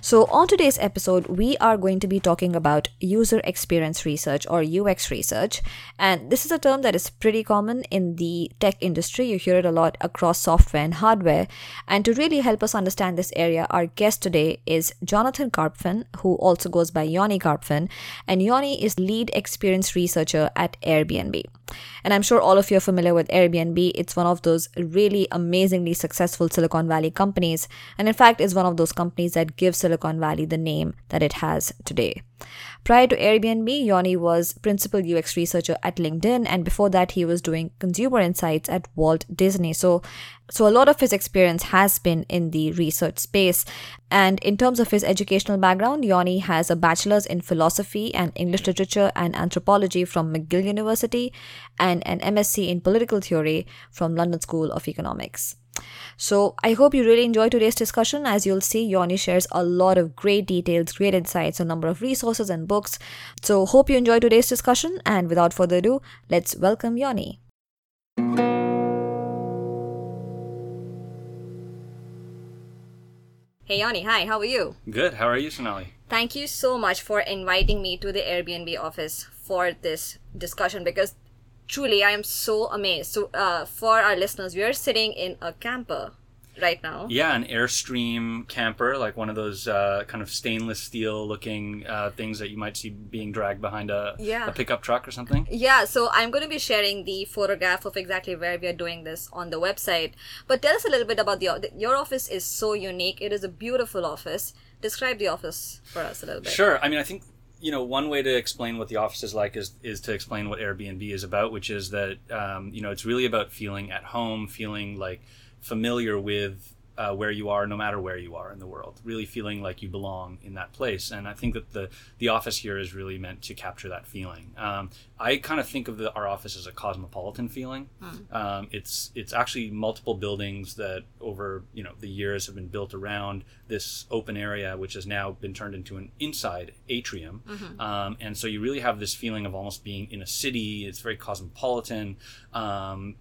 So, on today's episode, we are going to be talking about user experience research or UX research. And this is a term that is pretty common in the tech industry. You hear it a lot across software and hardware. And to really help us understand this area, our guest today is Jonathan Karpfen, who also goes by Yoni Karpfen. And Yoni is lead experience researcher at Airbnb. And I'm sure all of you are familiar with Airbnb. It's one of those really amazingly successful Silicon Valley companies. And in fact, is one of those companies that give Silicon Valley the name that it has today. Prior to Airbnb, Yoni was principal UX researcher at LinkedIn, and before that, he was doing consumer insights at Walt Disney. So, so a lot of his experience has been in the research space. And in terms of his educational background, Yoni has a bachelor's in philosophy and English literature and anthropology from McGill University, and an MSc in political theory from London School of Economics. So I hope you really enjoy today's discussion. As you'll see, Yoni shares a lot of great details, great insights, a number of resources and books. So hope you enjoy today's discussion. And without further ado, let's welcome Yoni. Hey Yoni, hi, how are you? Good. How are you, Sonali? Thank you so much for inviting me to the Airbnb office for this discussion because truly i am so amazed so uh, for our listeners we are sitting in a camper right now Yeah, an Airstream camper, like one of those uh, kind of stainless steel looking uh, things that you might see being dragged behind a, Yeah. a pickup truck or something. yeah so i'm going to be sharing the photograph of exactly where we are doing this on the website but tell us a little bit about the your office is so unique it is a beautiful office describe the office for us a little bit Sure. I mean, I think you know one way to explain what the office is like is is to explain what Airbnb is about, which is that um, you know it's really about feeling at home, feeling like familiar with. Uh, where you are, no matter where you are in the world, really feeling like you belong in that place, and I think that the the office here is really meant to capture that feeling. Um, I kind of think of the, our office as a cosmopolitan feeling. Um, it's it's actually multiple buildings that over you know the years have been built around this open area, which has now been turned into an inside atrium, um, and so you really have this feeling of almost being in a city. It's very cosmopolitan. Um,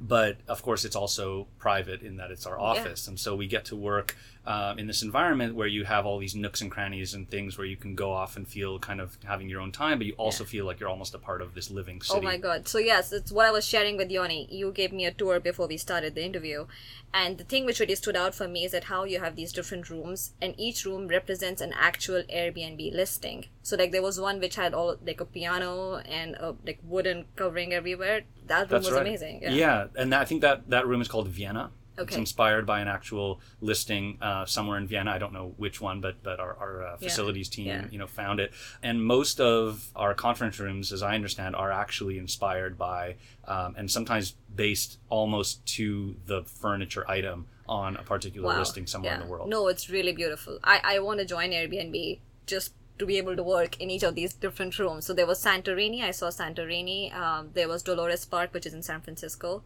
but of course it's also private in that it's our office. And so we get to work um, in this environment where you have all these nooks and crannies and things where you can go off and feel kind of having your own time but you also feel like you're almost a part of this living city Oh my god. So yes, it's what I was sharing with Yoni. You gave me a tour before we started the interview. And the thing which really stood out for me is that how you have these different rooms and each room represents an actual Airbnb listing. So like there was one which had all like a piano and a like wooden covering everywhere. That room That's was right. amazing. Yeah, and I think that that room is called Vienna. It's inspired by an actual listing uh, somewhere in Vienna. I don't know which one, but but our, our uh, facilities team, yeah. you know, found it. And most of our conference rooms, as I understand, are actually inspired by um, and sometimes based almost to the furniture item on a particular Wow. listing somewhere in the world. No, it's really beautiful. I, I want to join Airbnb just to be able to work in each of these different rooms. So there was Santorini. I saw Santorini. Um, there was Dolores Park, which is in San Francisco.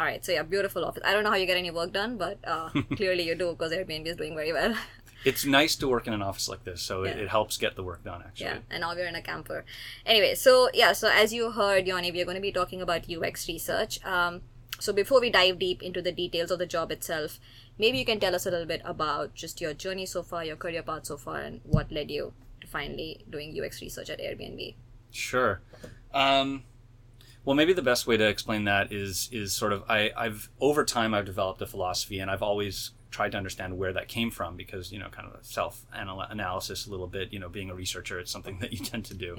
All right, so yeah, beautiful office. I don't know how you get any work done, but uh, clearly you do because Airbnb is doing very well. It's nice to work in an office like this, so it, it helps get the work done. Actually, yeah, and now we're in a camper. Anyway, so yeah, so as you heard, Yoni, we are going to be talking about UX research. Um, so before we dive deep into the details of the job itself, maybe you can tell us a little bit about just your journey so far, your career path so far, and what led you to finally doing UX research at Airbnb. Sure. Um, well, maybe the best way to explain that is is sort of I, I've over time I've developed a philosophy, and I've always tried to understand where that came from because you know kind of self analysis a little bit. You know, being a researcher, it's something that you tend to do.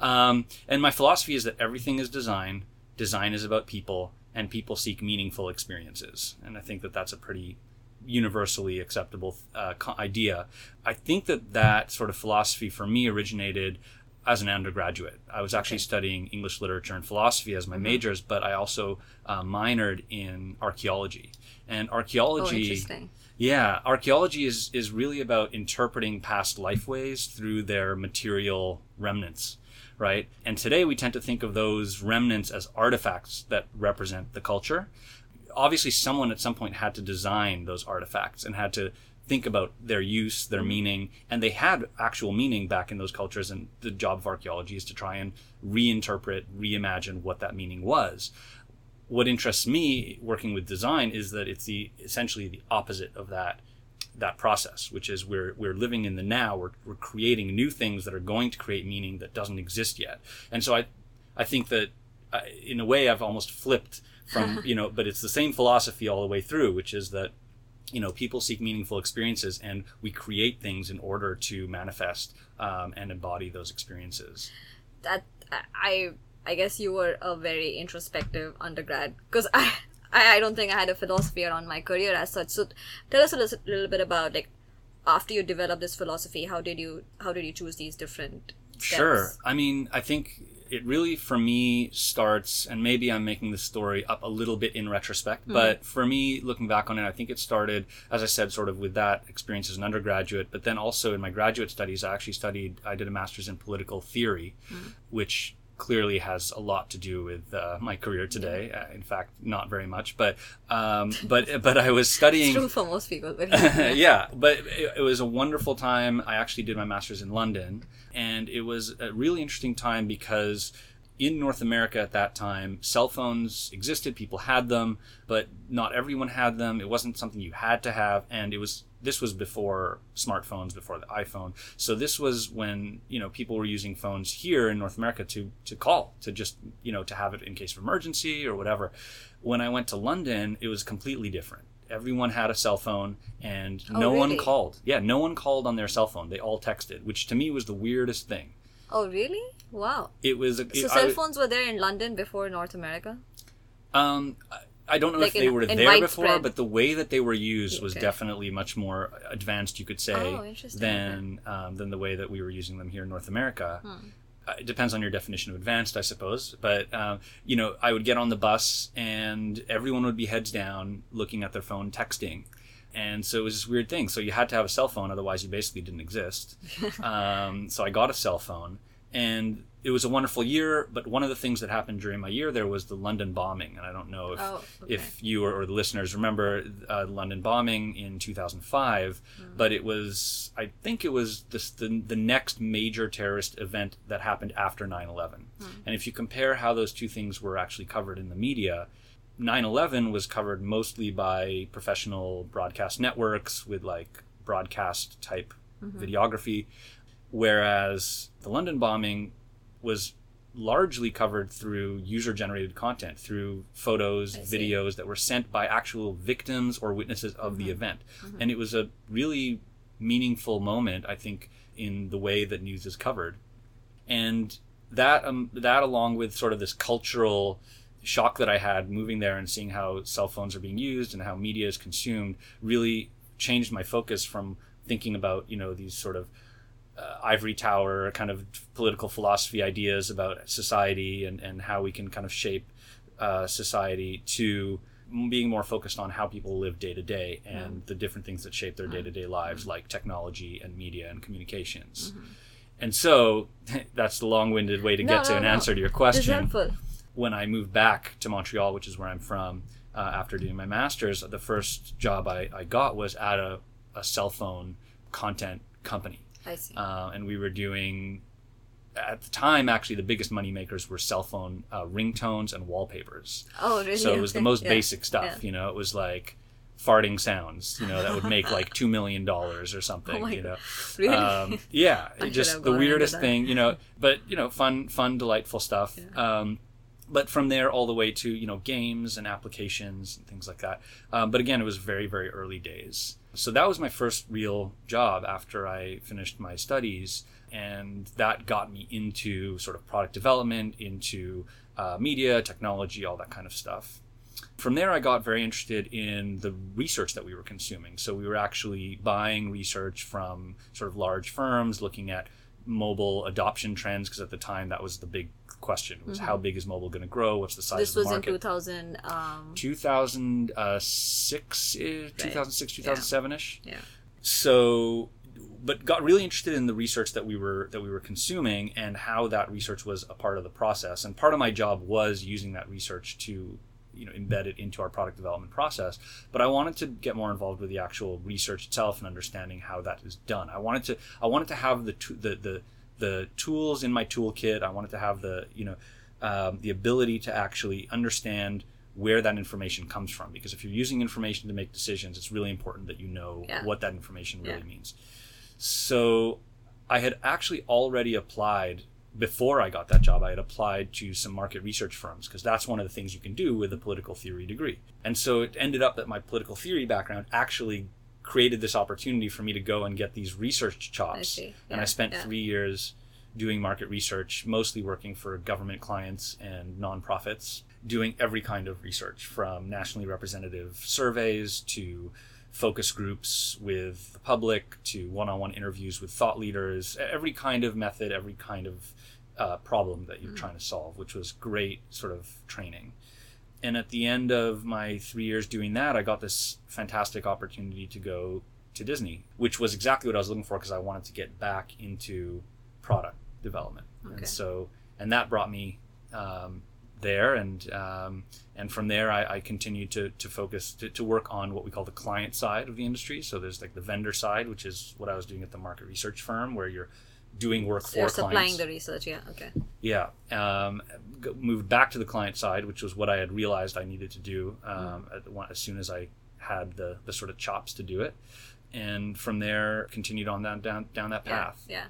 Um, and my philosophy is that everything is design. Design is about people, and people seek meaningful experiences. And I think that that's a pretty universally acceptable uh, idea. I think that that sort of philosophy for me originated as an undergraduate. I was actually studying English literature and philosophy as my majors, but I also uh, minored in archaeology. And Oh, archaeology, interesting. Yeah, archaeology is is really about interpreting past lifeways through their material remnants, right? And today we tend to think of those remnants as artifacts that represent the culture. Obviously, someone at some point had to design those artifacts and had to think about their use, their meaning, and they had actual meaning back in those cultures. And the job of archaeology is to try and reinterpret, reimagine what that meaning was. What interests me working with design is that it's the essentially the opposite of that that process, which is we're we're living in the now. We're we're creating new things that are going to create meaning that doesn't exist yet. And so I I think that uh, in a way I've almost flipped from you know, but it's the same philosophy all the way through, which is that you know people seek meaningful experiences and we create things in order to manifest um, and embody those experiences that I I guess you were a very introspective undergrad because I, I don't think I had a philosophy around my career as such. So tell us a little, little bit about like after you developed this philosophy, how did you how did you choose these different steps? Sure. I mean, I think it really for me starts and maybe i'm making the story up a little bit in retrospect Mm-hmm. but for me looking back on it i think it started as i said sort of with that experience as an undergraduate but then also in my graduate studies i actually studied i did a master's in political theory Mm. which clearly has a lot to do with uh, my career today uh, in fact not very much but um, but but i was studying It's true for most people, but yeah, but it, it was a wonderful time. I actually did my master's in London, and it was a really interesting time because in North America at that time, cell phones existed, people had them, but not everyone had them. It wasn't something you had to have, and it was this was before smartphones, before the iPhone. So this was when you know people were using phones here in North America to to call, to just you know to have it in case of emergency or whatever. When I went to London, it was completely different. Everyone had a cell phone, and Oh, no one called. Yeah, no one called on their cell phone. They all texted, which to me was the weirdest thing. oh really? Wow. It was. So it, cell I, phones were there in London before North America. Um, I- don't know Like if they in- were there before, but the way that they were used was Okay. definitely much more advanced, you could say, Oh, than um, than the way that we were using them here in North America. Hmm. Uh, it depends on your definition of advanced, I suppose. But um, you know, I would get on the bus and everyone would be heads down, looking at their phone, texting. And so it was this weird thing. So you had to have a cell phone, otherwise you basically didn't exist. um, so I got a cell phone, and it was a wonderful year. But one of the things that happened during my year there was the London bombing, and I don't know if Oh, okay. if you or, or the listeners remember uh, London bombing in 2005, Hmm. but it was I think it was this, the the next major terrorist event that happened after 9/11. Hmm. And if you compare how those two things were actually covered in the media, 9/11 was covered mostly by professional broadcast networks with like broadcast type Mm-hmm. videography, whereas the London bombing was largely covered through user generated content through photos videos that were sent by actual victims or witnesses of Mm-hmm. the event and it was a really meaningful moment i think in the way that news is covered. And that um, that along with sort of this cultural shock that I had moving there and seeing how cell phones are being used and how media is consumed really changed my focus from thinking about you know these sort of uh, ivory tower kind of political philosophy ideas about society and, and how we can kind of shape uh, society to being more focused on how people live day to day and the different things that shape their day to day lives, like technology and media and communications. And so that's the long winded way to No, get to no, an no. answer to your question when I moved back to Montreal, which is where I'm from, uh, after doing my master's, the first job I, I got was at a, a cell phone content company. I see. Uh, and we were doing, at the time, actually, the biggest money makers were cell phone uh, ringtones and wallpapers. oh, really? So it was the most Yeah. basic stuff. Yeah. You know, it was like farting sounds, you know, that would make like $2 million or something, Oh you know. Really? Um, yeah, I it should just the weirdest thing, you know. But you know, fun, fun, delightful stuff. Um, but from there all the way to you know games and applications and things like that. Um, but again, it was very, very early days. So that was my first real job after I finished my studies, and that got me into sort of product development, into uh, media, technology, all that kind of stuff from there, I got very interested in the research that we were consuming. So we were actually buying research from sort of large firms, looking at mobile adoption trends because at the time that was the big question was how big is mobile going to grow? What's the size Mm-hmm. This of the was in market? 2000. Um, 2006 2006 2007ish yeah. so but got really interested in the research that we were that we were consuming and how that research was a part of the process. And part of my job was using that research to you know embed it into our product development process. But i wanted to get more involved with the actual research itself and understanding how that is done. I wanted to i wanted to have the the the, the tools in my toolkit i wanted to have the you know um, the ability to actually understand where that information comes from because if you're using information to make decisions it's really important that you know Yeah. what that information really Yeah. means so I had actually already applied before I got that job. I had applied to some market research firms because that's one of the things you can do with a political theory degree. And so it ended up that my political theory background actually created this opportunity for me to go and get these research chops. see. And I spent yeah. three years doing market research, mostly working for government clients and nonprofits, doing every kind of research from nationally representative surveys to focus groups with the public to one-on-one interviews with thought leaders every kind of method every kind of uh, problem that you're trying to solve which was great sort of training and at the end of my three years doing that i got this fantastic opportunity to go to disney which was exactly what i was looking for because i wanted to get back into product development Okay. and so and that brought me um, there and um, and from there I, I continued to, to focus to, to work on what we call the client side of the industry so there's like the vendor side which is what I was doing at the market research firm where you're doing work for You're supplying clients the research. Yeah. Okay. yeah um, g- moved back to the client side which was what I had realized I needed to do um, one, as soon as I had the, the sort of chops to do it and from there continued on down down, down that Yeah, path Yeah.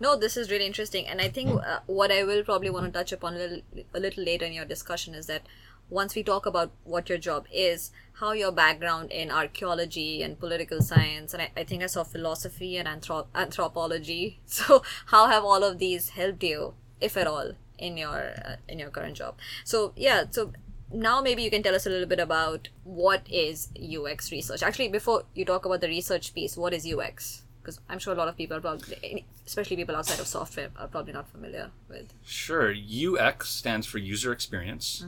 No, this is really interesting, and I think uh, what I will probably want to touch upon a little, a little later in your discussion is that once we talk about what your job is, how your background in archaeology and political science, and I, I think I saw philosophy and anthrop- anthropology. So, how have all of these helped you, if at all, in your uh, in your current job? So, yeah. So now maybe you can tell us a little bit about what is UX research. Actually, before you talk about the research piece, what is UX? Because I'm sure a lot of people probably, especially people outside of software, are probably not familiar with. Sure. UX stands for user experience.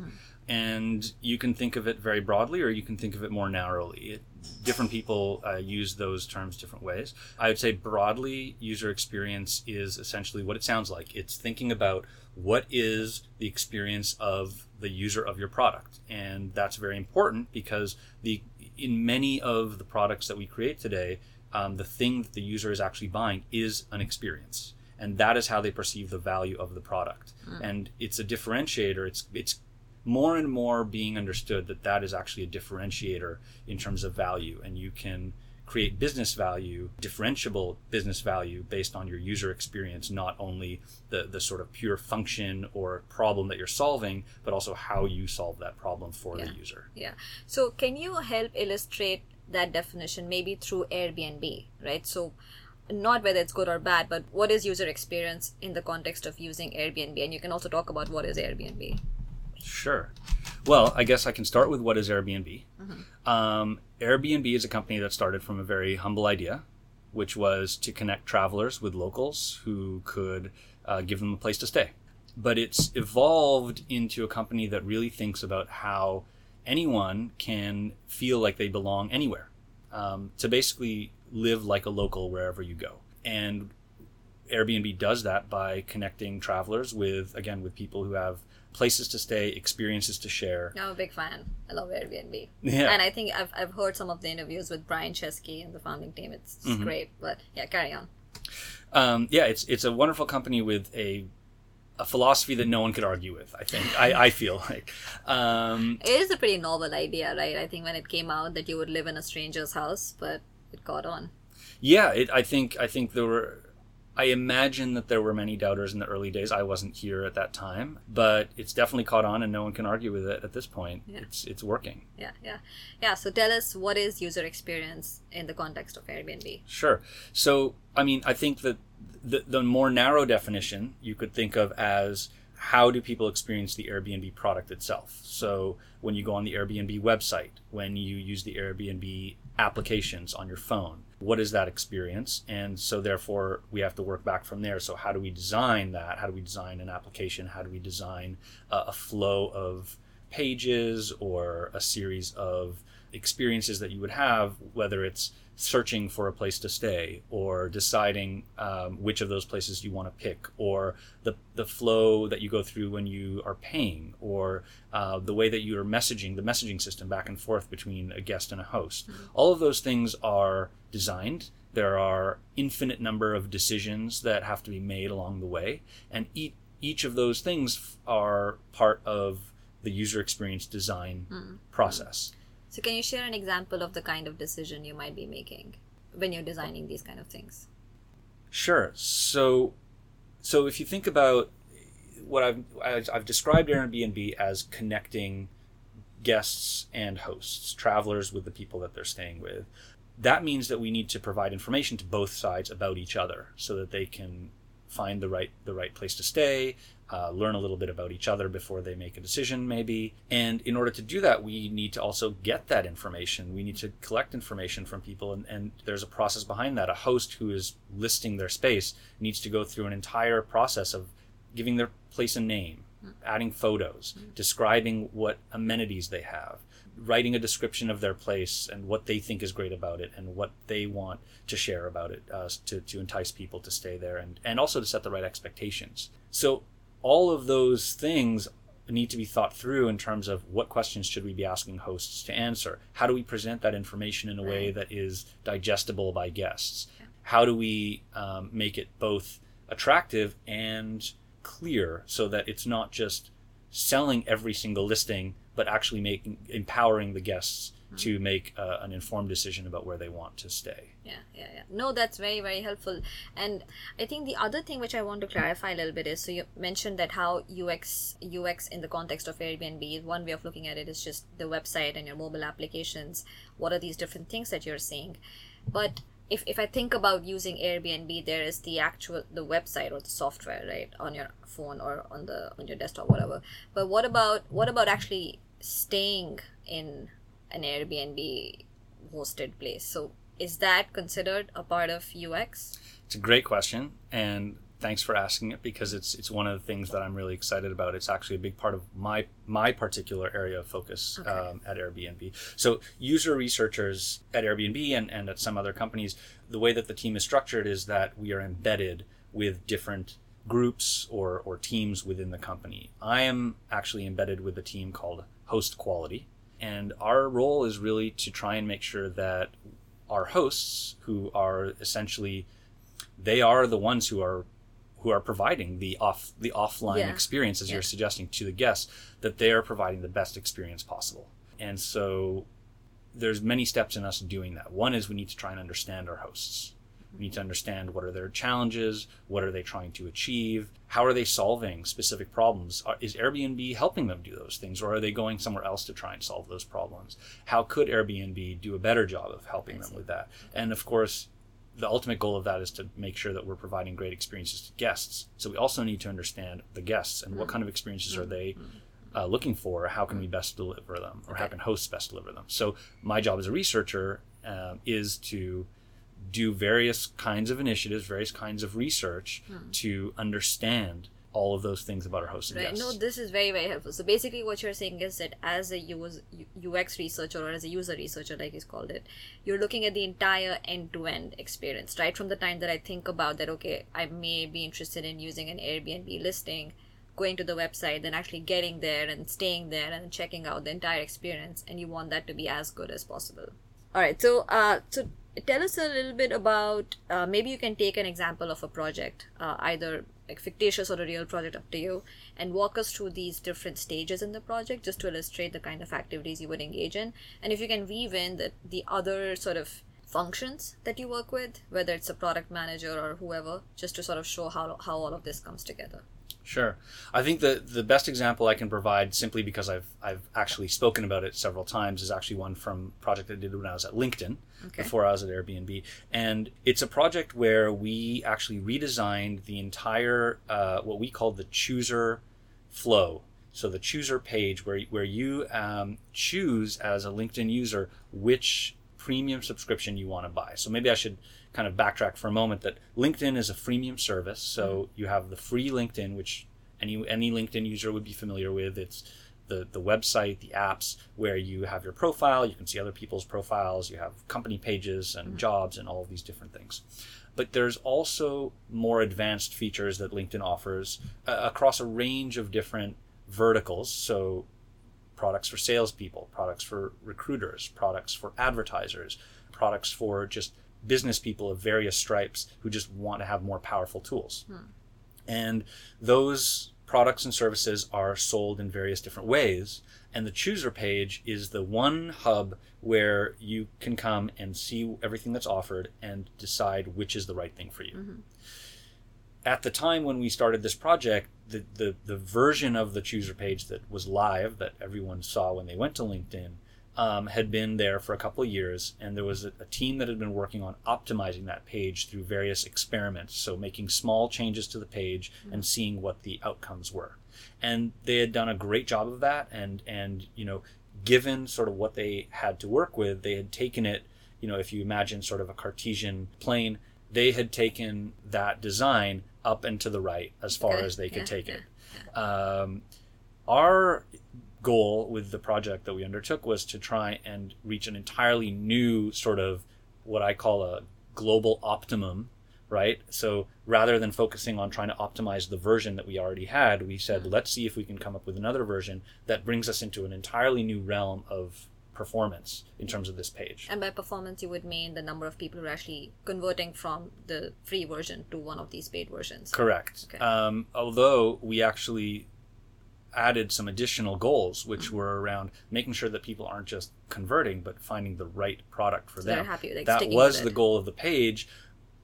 And you can think of it very broadly or you can think of it more narrowly. It, different people uh, use those terms different ways. I would say broadly, user experience is essentially what it sounds like it's thinking about what is the experience of the user of your product. And that's very important because the in many of the products that we create today, um, the thing that the user is actually buying is an experience and that is how they perceive the value of the product and it's a differentiator it's it's more and more being understood that that is actually a differentiator in terms of value and you can create business value differentiable business value based on your user experience not only the the sort of pure function or problem that you're solving but also how you solve that problem for Yeah. the user Yeah. So, can you help illustrate that definition maybe through Airbnb, right? So, not whether it's good or bad, but what is user experience in the context of using Airbnb? And you can also talk about what is Airbnb. Sure. Well, I guess I can start with what is Airbnb. Um, Airbnb is a company that started from a very humble idea, which was to connect travelers with locals who could uh, give them a place to stay. But it's evolved into a company that really thinks about how anyone can feel like they belong anywhere, um, to basically live like a local wherever you go. And Airbnb does that by connecting travelers with, again, with people who have places to stay, experiences to share. I'm a big fan. I love Airbnb. Yeah. And I think I've, I've heard some of the interviews with Brian Chesky and the founding team. It's, Mm-hmm. great. But yeah, carry on. Um, yeah, it's it's a wonderful company with a a philosophy that no one could argue with. I think I, I feel like. Um, It is a pretty novel idea, right? I think when it came out that you would live in a stranger's house, but it caught on. yeah, it, I think I think there were. I imagine that there were many doubters in the early days. I wasn't here at that time, but it's definitely caught on, and no one can argue with it at this point. Yeah. It's it's working. Yeah, yeah. Yeah, so tell us what is user experience in the context of Airbnb? Sure. So, I mean, I think that the, the more narrow definition you could think of as how do people experience the Airbnb product itself? So, when you go on the Airbnb website, when you use the Airbnb applications on your phone, what is that experience? And so therefore we have to work back from there. So how do we design that? How do we design an application? How do we design uh, a flow of pages or a series of experiences that you would have whether it's searching for a place to stay or deciding um, which of those places you want to pick or the, the flow that you go through when you are paying or uh, the way that you are messaging the messaging system back and forth between a guest and a host mm-hmm. all of those things are designed there are infinite number of decisions that have to be made along the way and each, each of those things are part of the user experience design mm-hmm. process so, can you share an example of the kind of decision you might be making when you're designing these kind of things? Sure. So, so if you think about what I've I've described Airbnb as connecting guests and hosts, travelers with the people that they're staying with. That means that we need to provide information to both sides about each other so that they can find the right the right place to stay, uh, learn a little bit about each other before they make a decision, maybe. And in order to do that, we need to also get that information. We need to collect information from people, and, and there's a process behind that. A host who is listing their space needs to go through an entire process of giving their place a name, adding photos, describing what amenities they have, writing a description of their place and what they think is great about it and what they want to share about it uh, to, to entice people to stay there and, and also to set the right expectations. So all of those things need to be thought through in terms of what questions should we be asking hosts to answer? How do we present that information in a way that is digestible by guests? How do we um, make it both attractive and clear so that it's not just selling every single listing but actually making empowering the guests to make uh, an informed decision about where they want to stay. Yeah, yeah, yeah. No, that's very, very helpful. And I think the other thing which I want to clarify a little bit is so you mentioned that how UX UX in the context of Airbnb, one way of looking at it is just the website and your mobile applications. What are these different things that you're seeing? But if, if I think about using Airbnb, there is the actual the website or the software, right, on your phone or on the on your desktop, whatever. But what about what about actually staying in an Airbnb hosted place. So is that considered a part of UX? It's a great question and thanks for asking it because it's it's one of the things that I'm really excited about. It's actually a big part of my my particular area of focus okay. um, at Airbnb. So user researchers at Airbnb and, and at some other companies, the way that the team is structured is that we are embedded with different groups or, or teams within the company. I am actually embedded with a team called Host Quality, and our role is really to try and make sure that our hosts, who are essentially, they are the ones who are who are providing the off the offline yeah. experience as yeah. you're suggesting to the guests that they are providing the best experience possible and so there's many steps in us doing that one is we need to try and understand our hosts we need to understand what are their challenges, what are they trying to achieve, how are they solving specific problems? Is Airbnb helping them do those things, or are they going somewhere else to try and solve those problems? How could Airbnb do a better job of helping them with that? And of course, the ultimate goal of that is to make sure that we're providing great experiences to guests. So we also need to understand the guests and what kind of experiences are they uh, looking for, how can we best deliver them, or how can hosts best deliver them. So my job as a researcher uh, is to do various kinds of initiatives, various kinds of research hmm. to understand all of those things about our hosts and right. guests. No, this is very very helpful. So basically, what you're saying is that as a UX researcher or as a user researcher, like he's called it, you're looking at the entire end-to-end experience, right? From the time that I think about that, okay, I may be interested in using an Airbnb listing, going to the website, then actually getting there and staying there and checking out the entire experience, and you want that to be as good as possible. All right. So, uh, so tell us a little bit about uh, maybe you can take an example of a project uh, either like fictitious or a real project up to you and walk us through these different stages in the project just to illustrate the kind of activities you would engage in. And if you can weave in the, the other sort of functions that you work with whether it's a product manager or whoever just to sort of show how, how all of this comes together Sure. I think the the best example I can provide, simply because I've I've actually spoken about it several times, is actually one from a project I did when I was at LinkedIn okay. before I was at Airbnb, and it's a project where we actually redesigned the entire uh, what we call the chooser flow. So the chooser page, where where you um, choose as a LinkedIn user which premium subscription you want to buy. So maybe I should kind of backtrack for a moment that LinkedIn is a freemium service. So you have the free LinkedIn, which any any LinkedIn user would be familiar with. It's the, the website, the apps where you have your profile, you can see other people's profiles, you have company pages and jobs and all of these different things. But there's also more advanced features that LinkedIn offers uh, across a range of different verticals. So products for salespeople, products for recruiters, products for advertisers, products for just business people of various stripes who just want to have more powerful tools. Hmm. And those products and services are sold in various different ways. And the chooser page is the one hub where you can come and see everything that's offered and decide which is the right thing for you. Mm-hmm. At the time when we started this project, the, the, the version of the chooser page that was live, that everyone saw when they went to LinkedIn, um, had been there for a couple of years, and there was a, a team that had been working on optimizing that page through various experiments. So, making small changes to the page and seeing what the outcomes were. And they had done a great job of that. And, and you know, given sort of what they had to work with, they had taken it, you know, if you imagine sort of a Cartesian plane, they had taken that design up and to the right as far Okay, as they could yeah, take it. Um, our goal with the project that we undertook was to try and reach an entirely new sort of what I call a global optimum, right? So rather than focusing on trying to optimize the version that we already had, we said, let's see if we can come up with another version that brings us into an entirely new realm of performance in terms of this page. And by performance, you would mean the number of people who are actually converting from the free version to one of these paid versions. Correct. Okay. Um, although we actually added some additional goals, which Mm-hmm. were around making sure that people aren't just converting, but finding the right product for So them. happy, like, that was the goal of the page.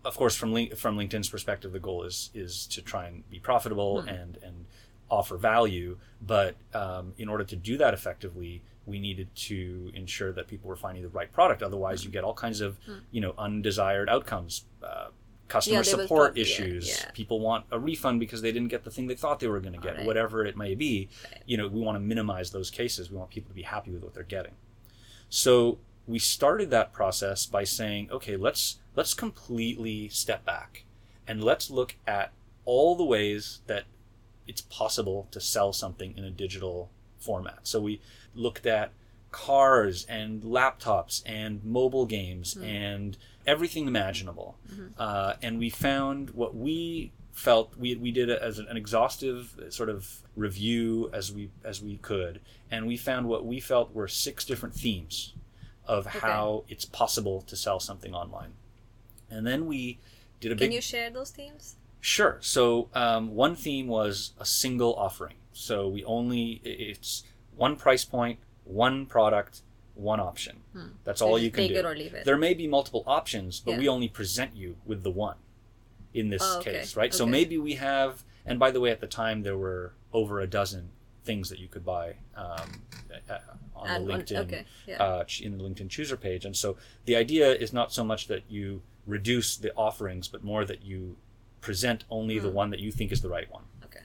Of course, from link, from LinkedIn's perspective, the goal is is to try and be profitable Hmm. and and offer value. But um, in order to do that effectively, we needed to ensure that people were finding the right product. Otherwise, you get all kinds of you know undesired outcomes. Uh, customer. Yeah, support yeah, issues. Yeah. people want a refund because they didn't get the thing they thought they were going to get Right. whatever it may be. You know we want to minimize those cases. We want people to be happy with what they're getting. So we started that process by saying okay let's let's completely step back and let's look at all the ways that it's possible to sell something in a digital format. So we looked at cars and laptops and mobile games and everything imaginable uh, and we found what we felt we, we did it as an exhaustive sort of review as we as we could and we found what we felt were six different themes of how it's possible to sell something online and then we did a bit Can big you share those themes? Sure. So um, one theme was a single offering. So we only it's one price point, one product, one option. That's Hmm. So all you can take do. it or leave it. There may be multiple options, but Yeah. we only present you with the one in this Oh, okay. case, right? So maybe we have, and by the way, at the time there were over a dozen things that you could buy um, on the LinkedIn okay, yeah. uh, in the LinkedIn chooser page. And so the idea is not so much that you reduce the offerings, but more that you present only the one that you think is the right one. Okay.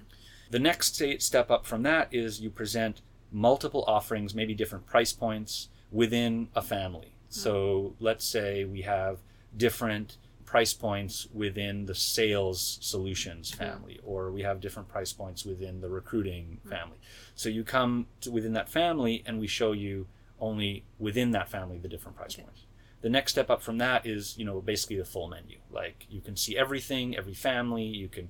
The next step up from that is you present multiple offerings, maybe different price points within a family. Hmm. So let's say we have different price points within the sales solutions hmm. family, or we have different price points within the recruiting hmm. family. So you come to within that family, and we show you only within that family the different price Okay. points. The next step up from that is, you know, basically the full menu. Like you can see everything, every family. You can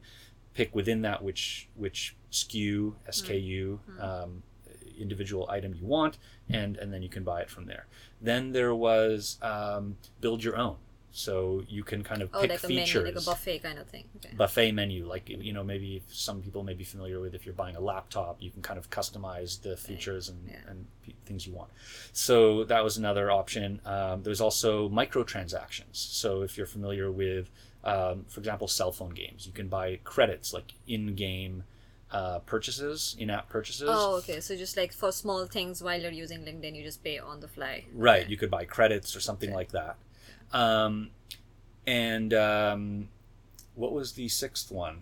pick within that which which SKU, SKU, um, individual item you want, and and then you can buy it from there. Then there was um, build your own, so you can kind of Oh, pick like a features menu, like a buffet kind of thing. Okay. buffet menu like you know maybe some people may be familiar with if you're buying a laptop you can kind of customize the features and, Yeah. and p- things you want so that was another option um, there's also microtransactions so if you're familiar with um, for example cell phone games you can buy credits like in-game uh, purchases in-app purchases Oh, okay. So just like for small things while you're using LinkedIn, you just pay on the fly. Right. Okay. You could buy credits or something Okay. like that. Um, and um, what was the sixth one?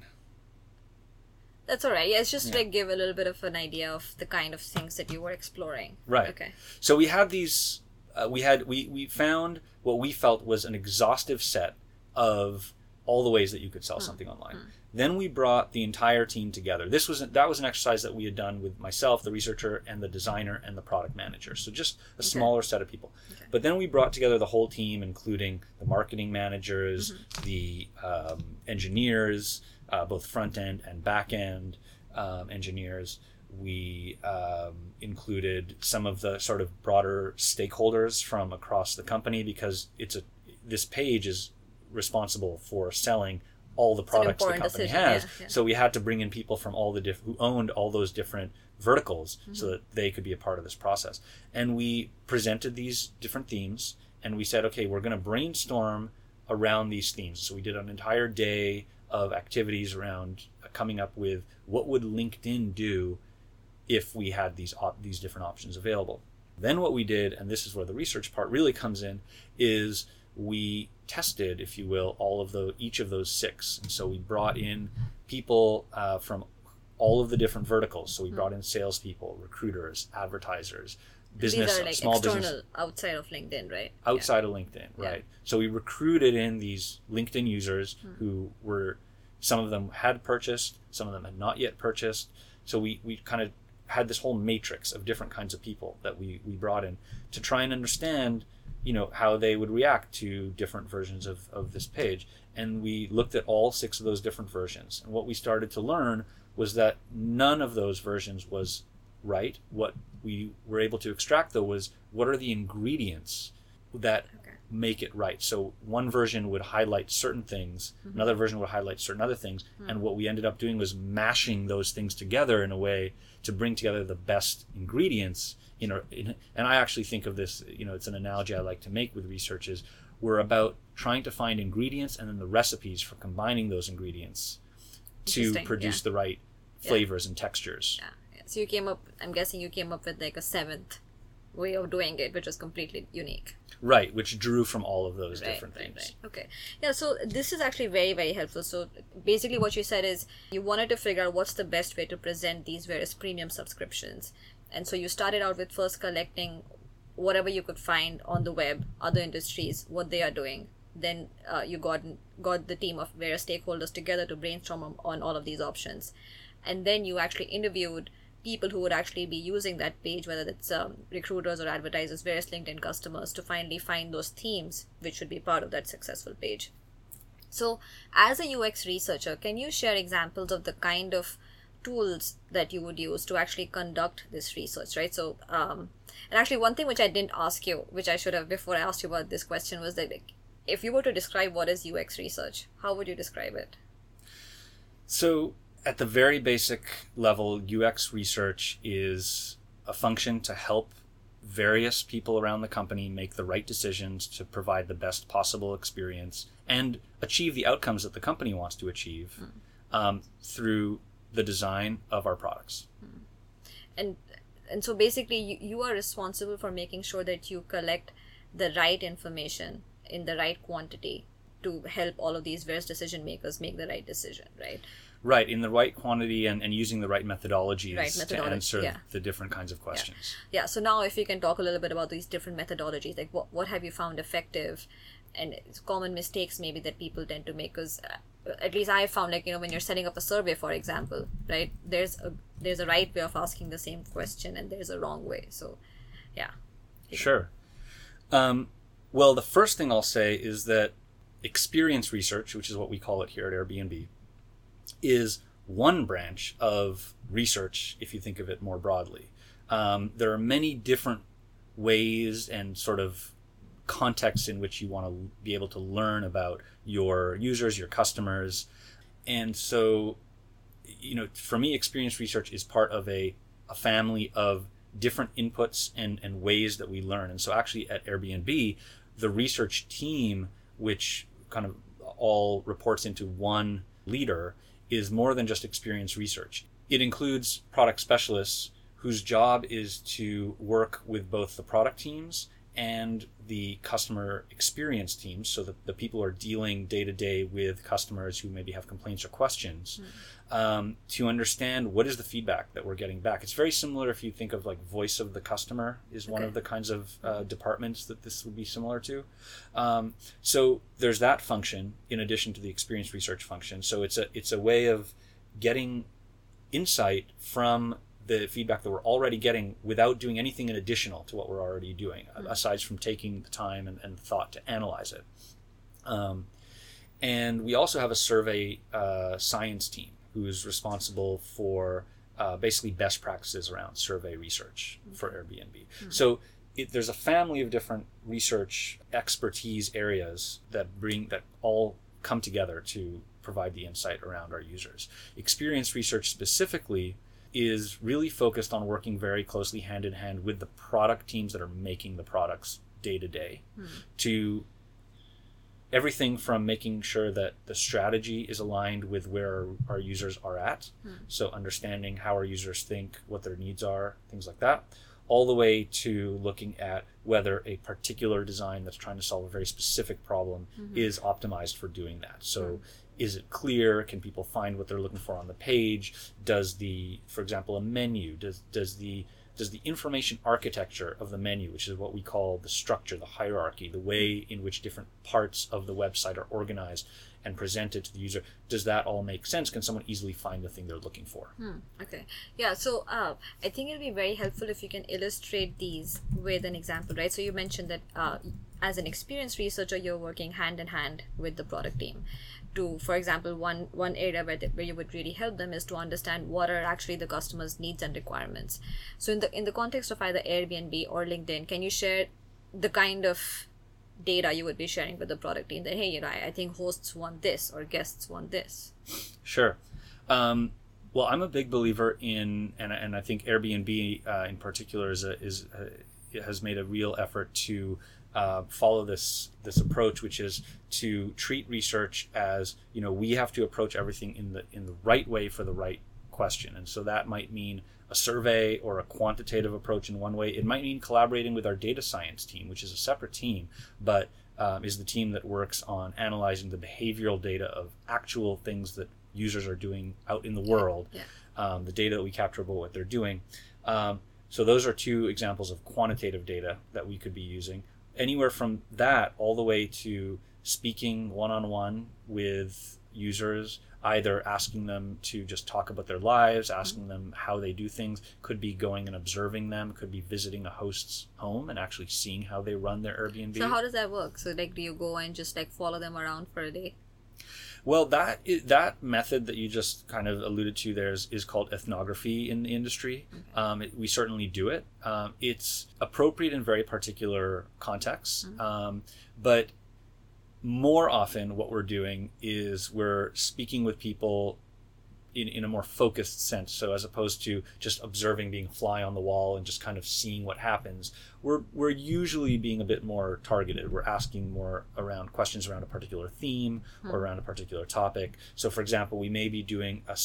That's all right. Yeah, it's just Yeah. to like give a little bit of an idea of the kind of things that you were exploring. Right. Okay. So we had these uh, we had we we found what we felt was an exhaustive set of all the ways that you could sell something online. Then we brought the entire team together. This was that was an exercise that we had done with myself, the researcher, and the designer and the product manager. So just a smaller set of people. But then we brought together the whole team, including the marketing managers, the um, engineers, uh, both front end and back end um, engineers. We um, included some of the sort of broader stakeholders from across the company because it's a this page is responsible for selling all the products the company decision, has. yeah, yeah. So we had to bring in people from all the diff- who owned all those different verticals Mm-hmm. so that they could be a part of this process. And we presented these different themes and we said, okay, we're going to brainstorm around these themes. So we did an entire day of activities around coming up with what would LinkedIn do if we had these op- these different options available. Then what we did, and this is where the research part really comes in, is we tested, if you will, all of the each of those six. And so we brought in people uh, from all of the different verticals. So we brought in salespeople, recruiters, advertisers, business, These are like small external business outside of LinkedIn, right? outside of LinkedIn, Yeah. right? So we recruited in these LinkedIn users Hmm. who were some of them had purchased, some of them had not yet purchased. So we we kind of had this whole matrix of different kinds of people that we we brought in to try and understand, you know, how they would react to different versions of of this page. And we looked at all six of those different versions. And what we started to learn was that none of those versions was right. What we were able to extract though was what are the ingredients that Okay. make it right. So one version would highlight certain things, mm-hmm. another version would highlight certain other things, hmm. and what we ended up doing was mashing those things together in a way to bring together the best ingredients. You know, in, and I actually think of this. You know, it's an analogy I like to make with research is we're about trying to find ingredients and then the recipes for combining those ingredients to produce yeah. the right Yeah. flavors and textures. Yeah. yeah. So you came up. I'm guessing you came up with like a seventh way of doing it, which was completely unique. Right, which drew from all of those Right, different right, things. right. Okay. Yeah, so this is actually very, very helpful. So basically, what you said is you wanted to figure out what's the best way to present these various premium subscriptions. And so you started out with first collecting whatever you could find on the web, other industries, what they are doing. Then uh, you got got the team of various stakeholders together to brainstorm on, all of these options, and then you actually interviewed people who would actually be using that page, whether it's um, recruiters or advertisers, various LinkedIn customers, to finally find those themes which should be part of that successful page. So, as a UX researcher, can you share examples of the kind of tools that you would use to actually conduct this research, right? So, um, and actually, one thing which I didn't ask you, which I should have before I asked you about this question, was that if you were to describe what is UX research, how would you describe it? So, at the very basic level, UX research is a function to help various people around the company make the right decisions to provide the best possible experience and achieve the outcomes that the company wants to achieve um, through the design of our products. Hmm. and and so basically you, you are responsible for making sure that you collect the right information in the right quantity to help all of these various decision makers make the right decision right Right, in the right quantity and, and using the right methodologies Right, to answer yeah. the different kinds of questions. yeah yeah. so now if you can talk a little bit about these different methodologies like what, what have you found effective and common mistakes maybe that people tend to make because uh, at least i found like you know when you're setting up a survey for example right there's a there's a right way of asking the same question and there's a wrong way so yeah Sure. Um, well, the first thing I'll say is that experience research, which is what we call it here at Airbnb, is one branch of research if you think of it more broadly. Um, there are many different ways and sort of contexts in which you want to be able to learn about your users, your customers. And so, you know, for me, experience research is part of a, a family of different inputs and, and ways that we learn. And so, actually, at Airbnb, the research team, which kind of all reports into one leader, is more than just experience research. It includes product specialists whose job is to work with both the product teams and the customer experience teams, so that the people are dealing day to day with customers who maybe have complaints or questions, um, to understand what is the feedback that we're getting back. It's very similar if you think of like voice of the customer is one of the kinds of uh, departments that this would be similar to. Um, so there's that function in addition to the experience research function. So it's a it's a way of getting insight from the feedback that we're already getting without doing anything in additional to what we're already doing, aside from taking the time and, and thought to analyze it. Um, and we also have a survey uh, science team who is responsible for uh, basically best practices around survey research for Airbnb. So it, there's a family of different research expertise areas that bring that all come together to provide the insight around our users. Experience research specifically is really focused on working very closely hand in hand with the product teams that are making the products day to day hmm. to everything from making sure that the strategy is aligned with where our, users are at. Hmm. So understanding how our users think what their needs are things like that all the way to looking at whether a particular design that's trying to solve a very specific problem mm-hmm. is optimized for doing that. So hmm. Is it clear can people find what they're looking for on the page does the for example a menu does does the does the information architecture of the menu, which is what we call the structure, the hierarchy, the way in which different parts of the website are organized and presented to the user, does that all make sense? Can someone easily find the thing they're looking for? Okay. Yeah. So uh, I think it'll be very helpful if you can illustrate these with an example, right? So you mentioned that uh, as an experienced researcher, you're working hand in hand with the product team. To, for example, one one area where, where you would really help them is to understand what are actually the customer's needs and requirements. So in the in the context of either Airbnb or LinkedIn, can you share the kind of data you would be sharing with the product team that hey, you know, I, I think hosts want this or guests want this. Sure. Um, well, I'm a big believer in, and, and I think Airbnb uh, in particular is a, is a, has made a real effort to uh, follow this this approach, which is to treat research as you know we have to approach everything in the in the right way for the right question, and so that might mean a survey or a quantitative approach in one way. It might mean collaborating with our data science team, which is a separate team, but um, is the team that works on analyzing the behavioral data of actual things that users are doing out in the world, Yeah. um, the data that we capture about what they're doing. Um, so those are two examples of quantitative data that we could be using. Anywhere from that all the way to speaking one-on-one with users, either asking them to just talk about their lives, mm-hmm. asking them how they do things, could be going and observing them, could be visiting a host's home and actually seeing how they run their Airbnb. So how does that work? So like, do you go and just like follow them around for a day? Well, that that method that you just kind of alluded to there is, is called ethnography in the industry. Um, it, we certainly do it. Um, it's appropriate in very particular contexts, um, but more often what we're doing is we're speaking with people in, in a more focused sense. So as opposed to just observing, being fly on the wall, and just kind of seeing what happens, we're we're usually being a bit more targeted. We're asking more around questions around a particular theme or around a particular topic. So, for example, we may be doing a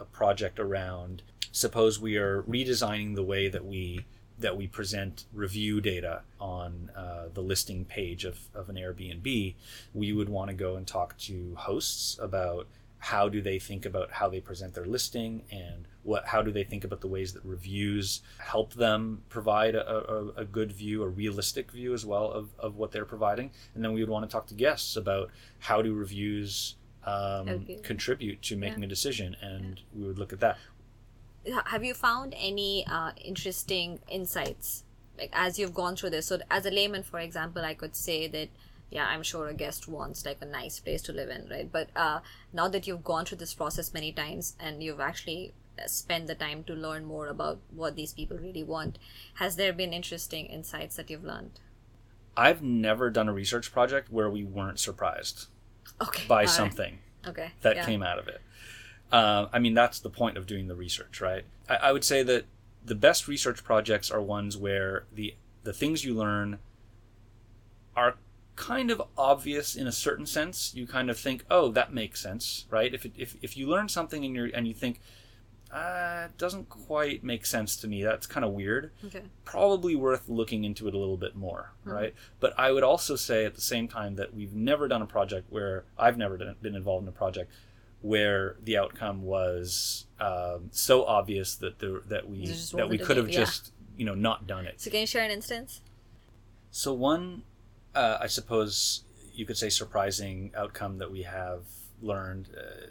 a project around. Suppose we are redesigning the way that we that we present review data on uh, the listing page of, of an Airbnb, we would want to go and talk to hosts about how do they think about how they present their listing and what how do they think about the ways that reviews help them provide a, a, a good view a realistic view as well of, of what they're providing and then we would want to talk to guests about how do reviews um, Okay. contribute to making a decision and we would look at that Have you found any uh, interesting insights like as you've gone through this? So as a layman, for example, I could say that yeah, I'm sure a guest wants like a nice place to live in, right? But uh, now that you've gone through this process many times and you've actually uh, spent the time to learn more about what these people really want, has there been interesting insights that you've learned? i've never done a research project where we weren't surprised Okay. by all right. something Okay. that yeah. came out of it. Uh, I mean, that's the point of doing the research, right? I, I would say that the best research projects are ones where the the things you learn are kind of obvious in a certain sense. You kind of think, "Oh, that makes sense," right? If it, if if you learn something and you and you think, uh, it doesn't quite make sense to me. That's kind of weird. Okay. Probably worth looking into it a little bit more, right? But I would also say at the same time that we've never done a project where I've never done, been involved in a project where the outcome was um, so obvious that the, that we that we could have yeah. just you know not done it. So can you share an instance? So one, uh, I suppose you could say, surprising outcome that we have learned. Uh,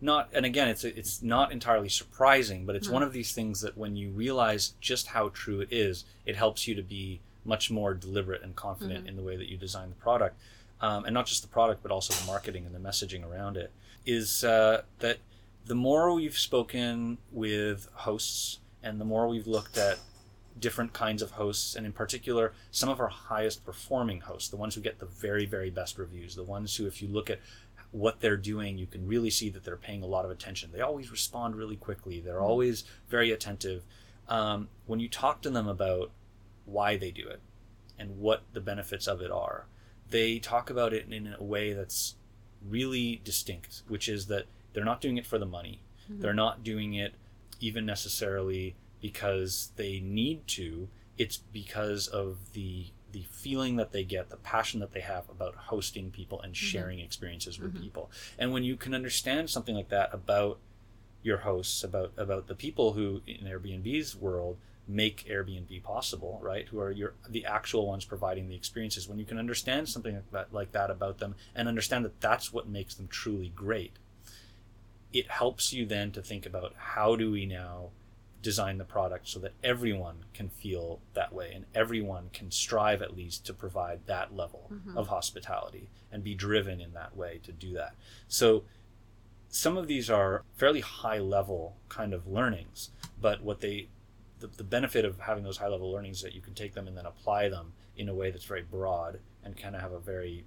not, and again, it's it's not entirely surprising, but it's one of these things that when you realize just how true it is, it helps you to be much more deliberate and confident in the way that you design the product, um, and not just the product, but also the marketing and the messaging around it. Is uh, that the more we've spoken with hosts and the more we've looked at different kinds of hosts, and in particular, some of our highest performing hosts, the ones who get the very, very best reviews, the ones who, if you look at what they're doing, you can really see that they're paying a lot of attention. They always respond really quickly, they're always very attentive. Um, when you talk to them about why they do it and what the benefits of it are, they talk about it in a way that's really distinct, which is that they're not doing it for the money. They're not doing it even necessarily because they need to. It's because of the the feeling that they get, the passion that they have about hosting people and mm-hmm. sharing experiences with mm-hmm. people. And when you can understand something like that about your hosts, about about the people who in Airbnb's world make Airbnb possible, right? Who are your the actual ones providing the experiences. When you can understand something like that, like that about them and understand that that's what makes them truly great, it helps you then to think about how do we now design the product so that everyone can feel that way and everyone can strive at least to provide that level mm-hmm. of hospitality and be driven in that way to do that. So some of these are fairly high level kind of learnings, but what they the, the benefit of having those high level learnings is that you can take them and then apply them in a way that's very broad and kind of have a very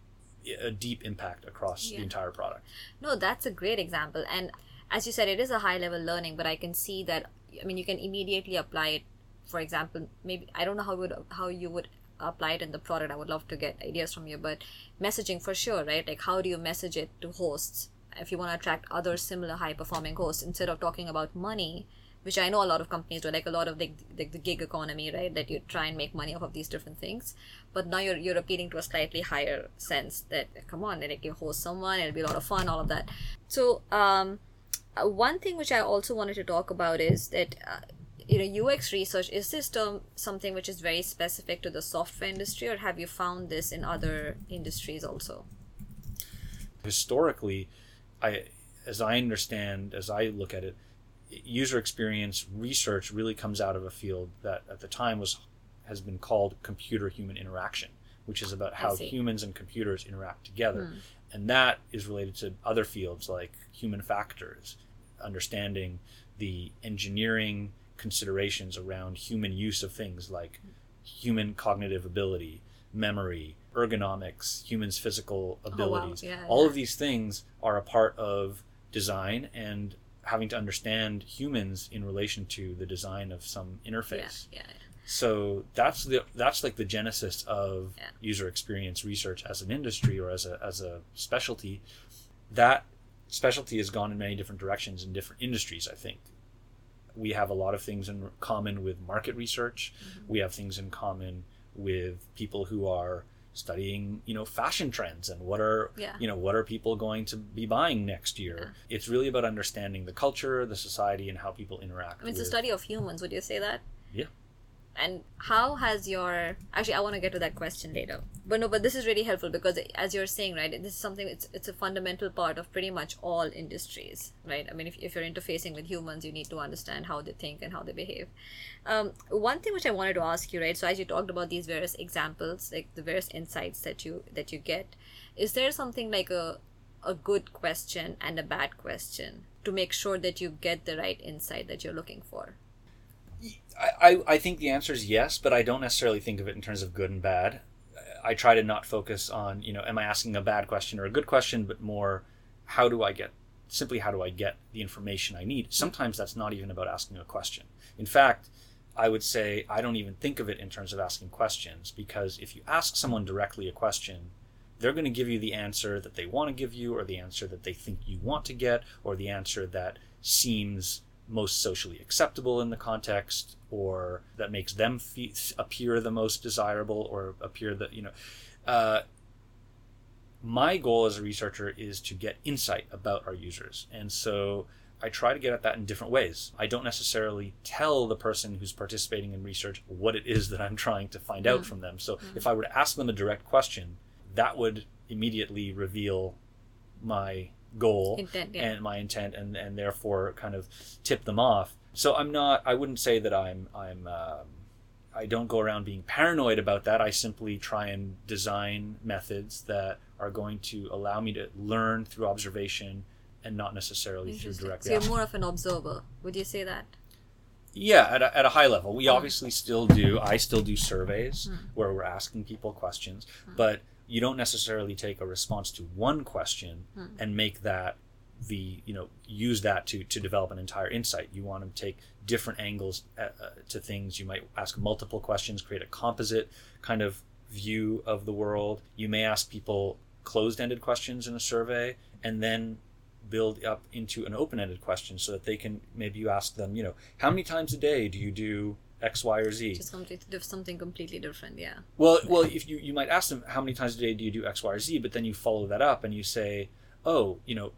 a deep impact across Yeah. the entire product. No, that's a great example. And as you said, it is a high level learning, but I can see that. I mean, you can immediately apply it. For example, maybe I don't know how would how you would apply it in the product. I would love to get ideas from you, but messaging for sure, right? Like, how do you message it to hosts if you want to attract other similar high performing hosts instead of talking about money? Which I know a lot of companies do, like a lot of the, the, the gig economy, right? That you try and make money off of these different things, but now you're you're appealing to a slightly higher sense that come on, like you host someone, it'll be a lot of fun, all of that. So, um, uh, one thing which I also wanted to talk about is that uh, you know UX research is this term something which is very specific to the software industry, or have you found this in other industries also? historically, I, as I understand, as I look at it, user experience research really comes out of a field that at the time was has been called computer human interaction, which is about how humans and computers interact together, and that is related to other fields like human factors, understanding the engineering considerations around human use of things like human cognitive ability, memory, ergonomics, humans' physical oh, wow. abilities. Yeah, All yeah. of these things are a part of design and having to understand humans in relation to the design of some interface. yeah, yeah. So that's the that's like the genesis of user experience research as an industry or as a as a specialty. That specialty has gone in many different directions in different industries. I think we have a lot of things in common with market research. Mm-hmm. We have things in common with people who are studying, you know, fashion trends and what are Yeah. you know what are people going to be buying next year. It's really about understanding the culture, the society, and how people interact. I mean, it's with, a study of humans. Would you say that? Yeah. And how has your actually? I want to get to that question later. But no, but this is really helpful because as you're saying, right, this is something. It's it's a fundamental part of pretty much all industries, right? I mean, if if you're interfacing with humans, you need to understand how they think and how they behave. Um, one thing which I wanted to ask you, right? So as you talked about these various examples, like the various insights that you that you get, is there something like a a good question and a bad question to make sure that you get the right insight that you're looking for? I, I, think the answer is yes, but I don't necessarily think of it in terms of good and bad. I try to not focus on, you know, am I asking a bad question or a good question, but more how do I get, simply how do I get the information I need? Sometimes that's not even about asking a question. In fact, I would say I don't even think of it in terms of asking questions because if you ask someone directly a question, they're going to give you the answer that they want to give you or the answer that they think you want to get or the answer that seems most socially acceptable in the context or that makes them fe- appear the most desirable or appear that you know uh, my goal as a researcher is to get insight about our users and so i try to get at that in different ways i don't necessarily tell the person who's participating in research what it is that i'm trying to find out Mm. from them so Mm. if i were to ask them a direct question that would immediately reveal my goal Intent, yeah. and my intent and and therefore kind of tip them off so i'm not i wouldn't say that i'm i'm um, i don't go around being paranoid about that i simply try and design methods that are going to allow me to learn through observation and not necessarily through direct So you're more of an observer. Would you say that? yeah at a, at a high level we Mm. obviously still do i still do surveys Mm. where we're asking people questions Mm. but you don't necessarily take a response to one question Mm. and make that the you know use that to to develop an entire insight. You want to take different angles uh, uh, to things. You might ask multiple questions create a composite kind of view of the world. You may ask people closed-ended questions in a survey and then build up into an open-ended question so that they can maybe you ask them you know how many times a day do you do x y or z Just completely, something completely different. Yeah. well, well, if you you might ask them how many times a day do you do X, Y, or Z, but then you follow that up and you say, oh, you know,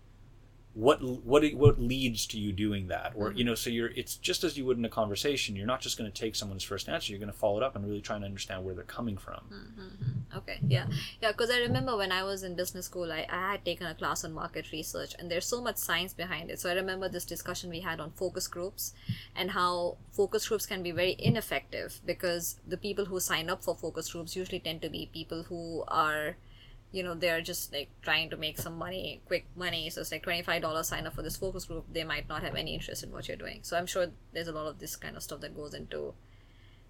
what what what leads to you doing that, or you know, so you're it's just as you would in a conversation. You're not just going to take someone's first answer. You're going to follow it up and really try and understand where they're coming from. Mm-hmm. Okay, yeah, yeah. Because I remember when I was in business school, I, I had taken a class on market research, and there's so much science behind it. So I remember this discussion we had on focus groups, and how focus groups can be very ineffective because the people who sign up for focus groups usually tend to be people who are you know they're just like trying to make some money quick money so it's like $25 sign up for this focus group they might not have any interest in what you're doing so i'm sure there's a lot of this kind of stuff that goes into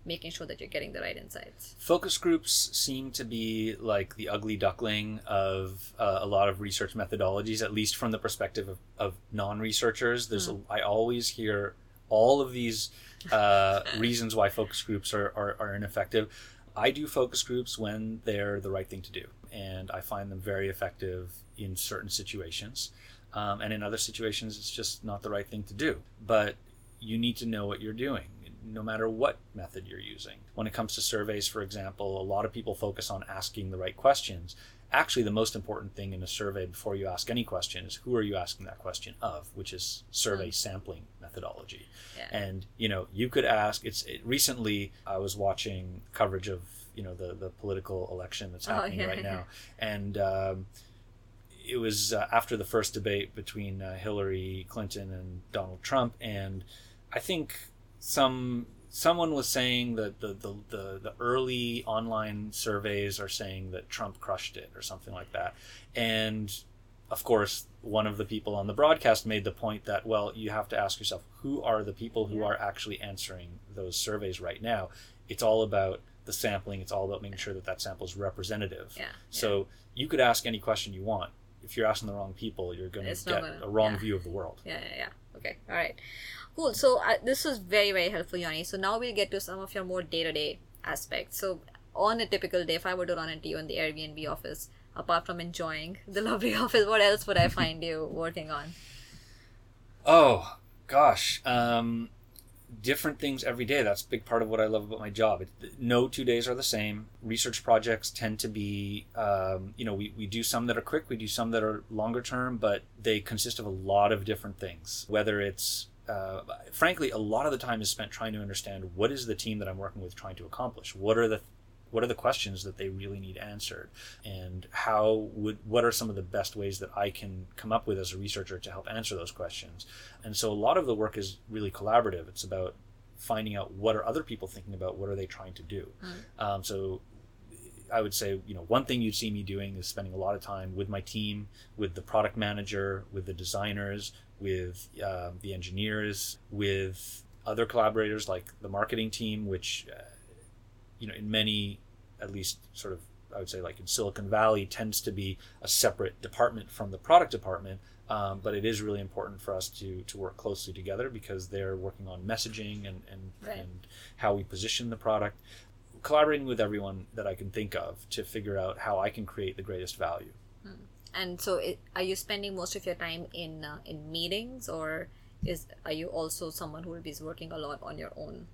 making sure that you're getting the right insights Focus groups seem to be like the ugly duckling of uh, a lot of research methodologies, at least from the perspective of, of non-researchers. There's a, I always hear all of these uh, reasons why focus groups are, are, are ineffective. I do focus groups when they're the right thing to do, and I find them very effective in certain situations. Um, and in other situations, it's just not the right thing to do. But you need to know what you're doing, no matter what method you're using. When it comes to surveys, for example, a lot of people focus on asking the right questions. Actually, the most important thing in a survey before you ask any question is who are you asking that question of, which is survey sampling methodology. Yeah. And you know, you could ask. It's it, recently I was watching coverage of you know the the political election that's Oh, happening yeah, right yeah. now, and. Um, it was uh, after the first debate between uh, Hillary Clinton and Donald Trump, and I think some someone was saying that the, the, the, the early online surveys are saying that Trump crushed it or something like that, and of course one of the people on the broadcast made the point that well you have to ask yourself who are the people who Yeah. are actually answering those surveys right now. It's all about the sampling. It's all about making sure that that sample is representative. yeah So you could ask any question you want. If you're asking the wrong people, you're going to get gonna- a wrong yeah. view of the world. yeah yeah yeah okay all right cool so uh, this was very very helpful yanni so now we'll get to some of your more day-to-day aspects so on a typical day if i were to run into you in the airbnb office apart from enjoying the lovely office what else would i find you working on Oh gosh, um, different things every day. That's a big part of what I love about my job. It, no two days are the same. Research projects tend to be, um, you know, we, we do some that are quick, we do some that are longer term, but they consist of a lot of different things. Whether it's uh, frankly, a lot of the time is spent trying to understand what is the team that I'm working with trying to accomplish. What are the what are the questions that they really need answered? And how would what are some of the best ways that I can come up with as a researcher to help answer those questions? And so a lot of the work is really collaborative. It's about finding out what are other people thinking about what are they trying to do? Um, so I would say, you know, one thing you'd see me doing is spending a lot of time with my team, with the product manager, with the designers, with um, the engineers, with other collaborators like the marketing team, which, uh, you know, in many, at least sort of, I would say like in Silicon Valley, tends to be a separate department from the product department. Um, but it is really important for us to, to work closely together because they're working on messaging and, and, Right. and how we position the product collaborating with everyone that I can think of to figure out how I can create the greatest value. and so it, are you spending most of your time in uh, in meetings or is are you also someone who will be working a lot on your own?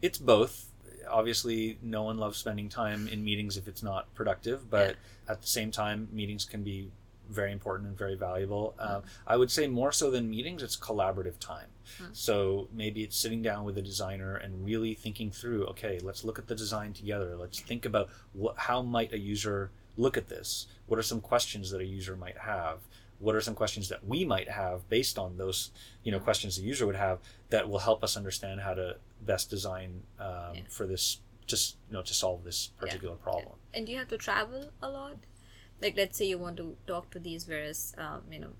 It's both. Obviously, no one loves spending time in meetings if it's not productive, but at the same time, meetings can be very important and very valuable. Uh, I would say more so than meetings, it's collaborative time. So maybe it's sitting down with a designer and really thinking through. Okay, let's look at the design together. Let's think about what, how might a user look at this. What are some questions that a user might have? What are some questions that we might have based on those, you know, questions the user would have that will help us understand how to best design um, Yeah. for this, just you know, to solve this particular problem. And do you have to travel a lot? Like, let's say you want to talk to these various, um, you know,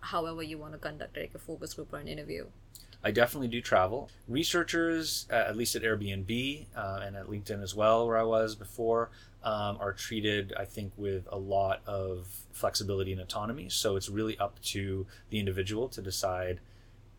however you want to conduct like a focus group or an interview. I definitely do travel. Researchers, uh, at least at Airbnb uh, and at LinkedIn as well, where I was before, um, are treated, I think, with a lot of flexibility and autonomy. So it's really up to the individual to decide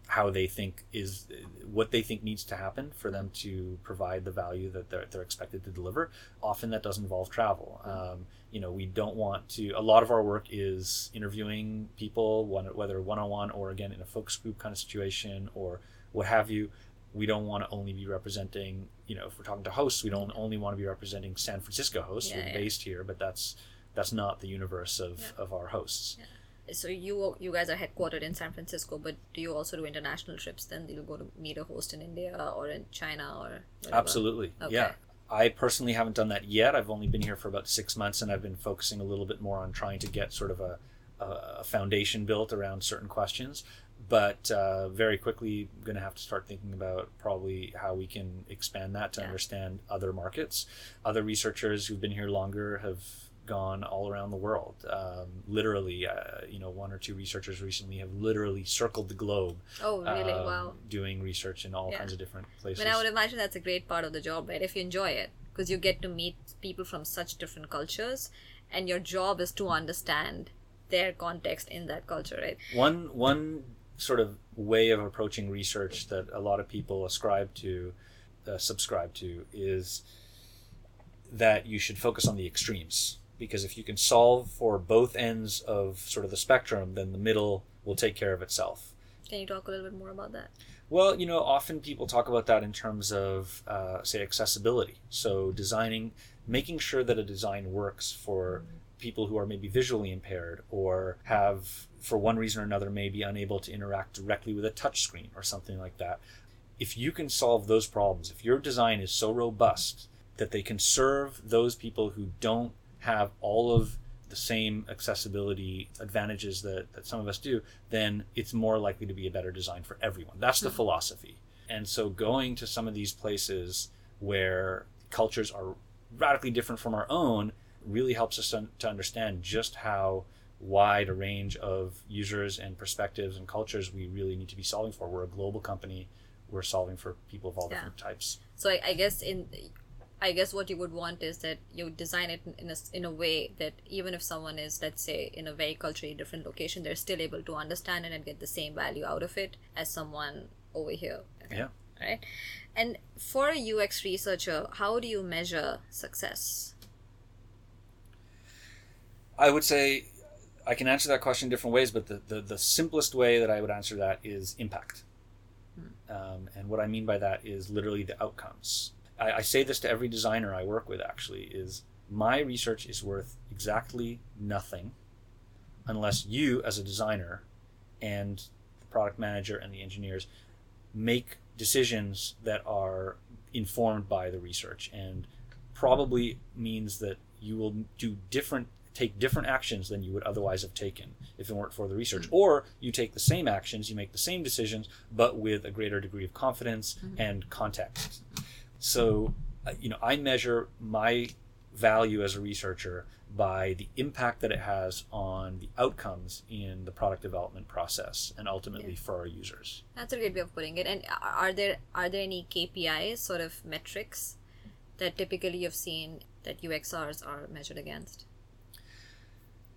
how they think is what they think needs to happen for them to provide the value that they're, they're expected to deliver. Often that does involve travel. Um, you know, we don't want to. A lot of our work is interviewing people, one, whether one on one or again in a focus group kind of situation or what have you. We don't want to only be representing. You know, if we're talking to hosts, we don't only want to be representing San Francisco hosts. Yeah, we're yeah. based here, but that's that's not the universe of, Yeah. of our hosts. So you you guys are headquartered in San Francisco, but do you also do international trips? Then you'll go to meet a host in India or in China or whatever? Absolutely. Okay. Yeah. I personally haven't done that yet. I've only been here for about six months and I've been focusing a little bit more on trying to get sort of a, a, foundation built around certain questions. But uh, very quickly, going to have to start thinking about probably how we can expand that to Yeah. understand other markets. Other researchers who've been here longer have gone all around the world. Um, literally, uh, you know, one or two researchers recently have literally circled the globe Oh, really? um, wow. doing research in all Yeah. kinds of different places. mean, I would imagine that's a great part of the job, right? If you enjoy it, because you get to meet people from such different cultures, and your job is to understand their context in that culture, right? one one sort of way of approaching research that a lot of people ascribe to uh, subscribe to is that you should focus on the extremes because if you can solve for both ends of sort of the spectrum then the middle will take care of itself Can you talk a little bit more about that? well, you know, often people talk about that in terms of, uh, say, accessibility. So, designing, making sure that a design works for people who are maybe visually impaired or have, for one reason or another, may be unable to interact directly with a touch screen or something like that. If you can solve those problems, if your design is so robust that they can serve those people who don't have all of the same accessibility advantages that, that some of us do, then it's more likely to be a better design for everyone. That's the hmm. philosophy. And so going to some of these places where cultures are radically different from our own really helps us un- to understand just how wide a range of users and perspectives and cultures we really need to be solving for. We're a global company. We're solving for people of all Yeah. different types. So I, I guess in, I guess what you would want is that you design it in- a in a way that even if someone is, let's say, in a very culturally different location, they're still able to understand it and get the same value out of it as someone over here. Yeah. Right. And for a UX researcher, how do you measure success? I would say I can answer that question in different ways, but the, the, the simplest way that I would answer that is impact. Um, and what I mean by that is literally the outcomes. I, I say this to every designer I work with actually is my research is worth exactly nothing unless you as a designer and the product manager and the engineers make decisions that are informed by the research and probably means that you will do different take different actions than you would otherwise have taken if it weren't for the research. Mm-hmm. Or you take the same actions you make the same decisions but with a greater degree of confidence mm-hmm. and context mm-hmm. So uh, you know i measure my value as a researcher by the impact that it has on the outcomes in the product development process and ultimately for our users That's a great way of putting it. And are- are there are there any KPIs, sort of metrics, that typically you've seen that UXRs are measured against?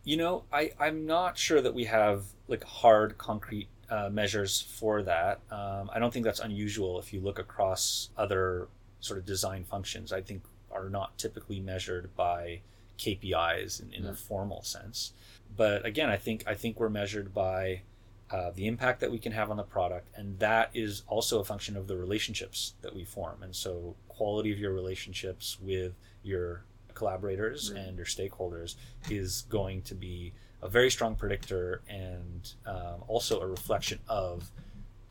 You know, I, I'm not sure that we have like hard, concrete uh, measures for that. Um, I don't think that's unusual if you look across other sort of design functions. I think are not typically measured by KPIs in, in a formal sense. But again, I think I think we're measured by uh, the impact that we can have on the product, and that is also a function of the relationships that we form. And so, quality of your relationships with your collaborators Right. and your stakeholders is going to be a very strong predictor and um, also a reflection of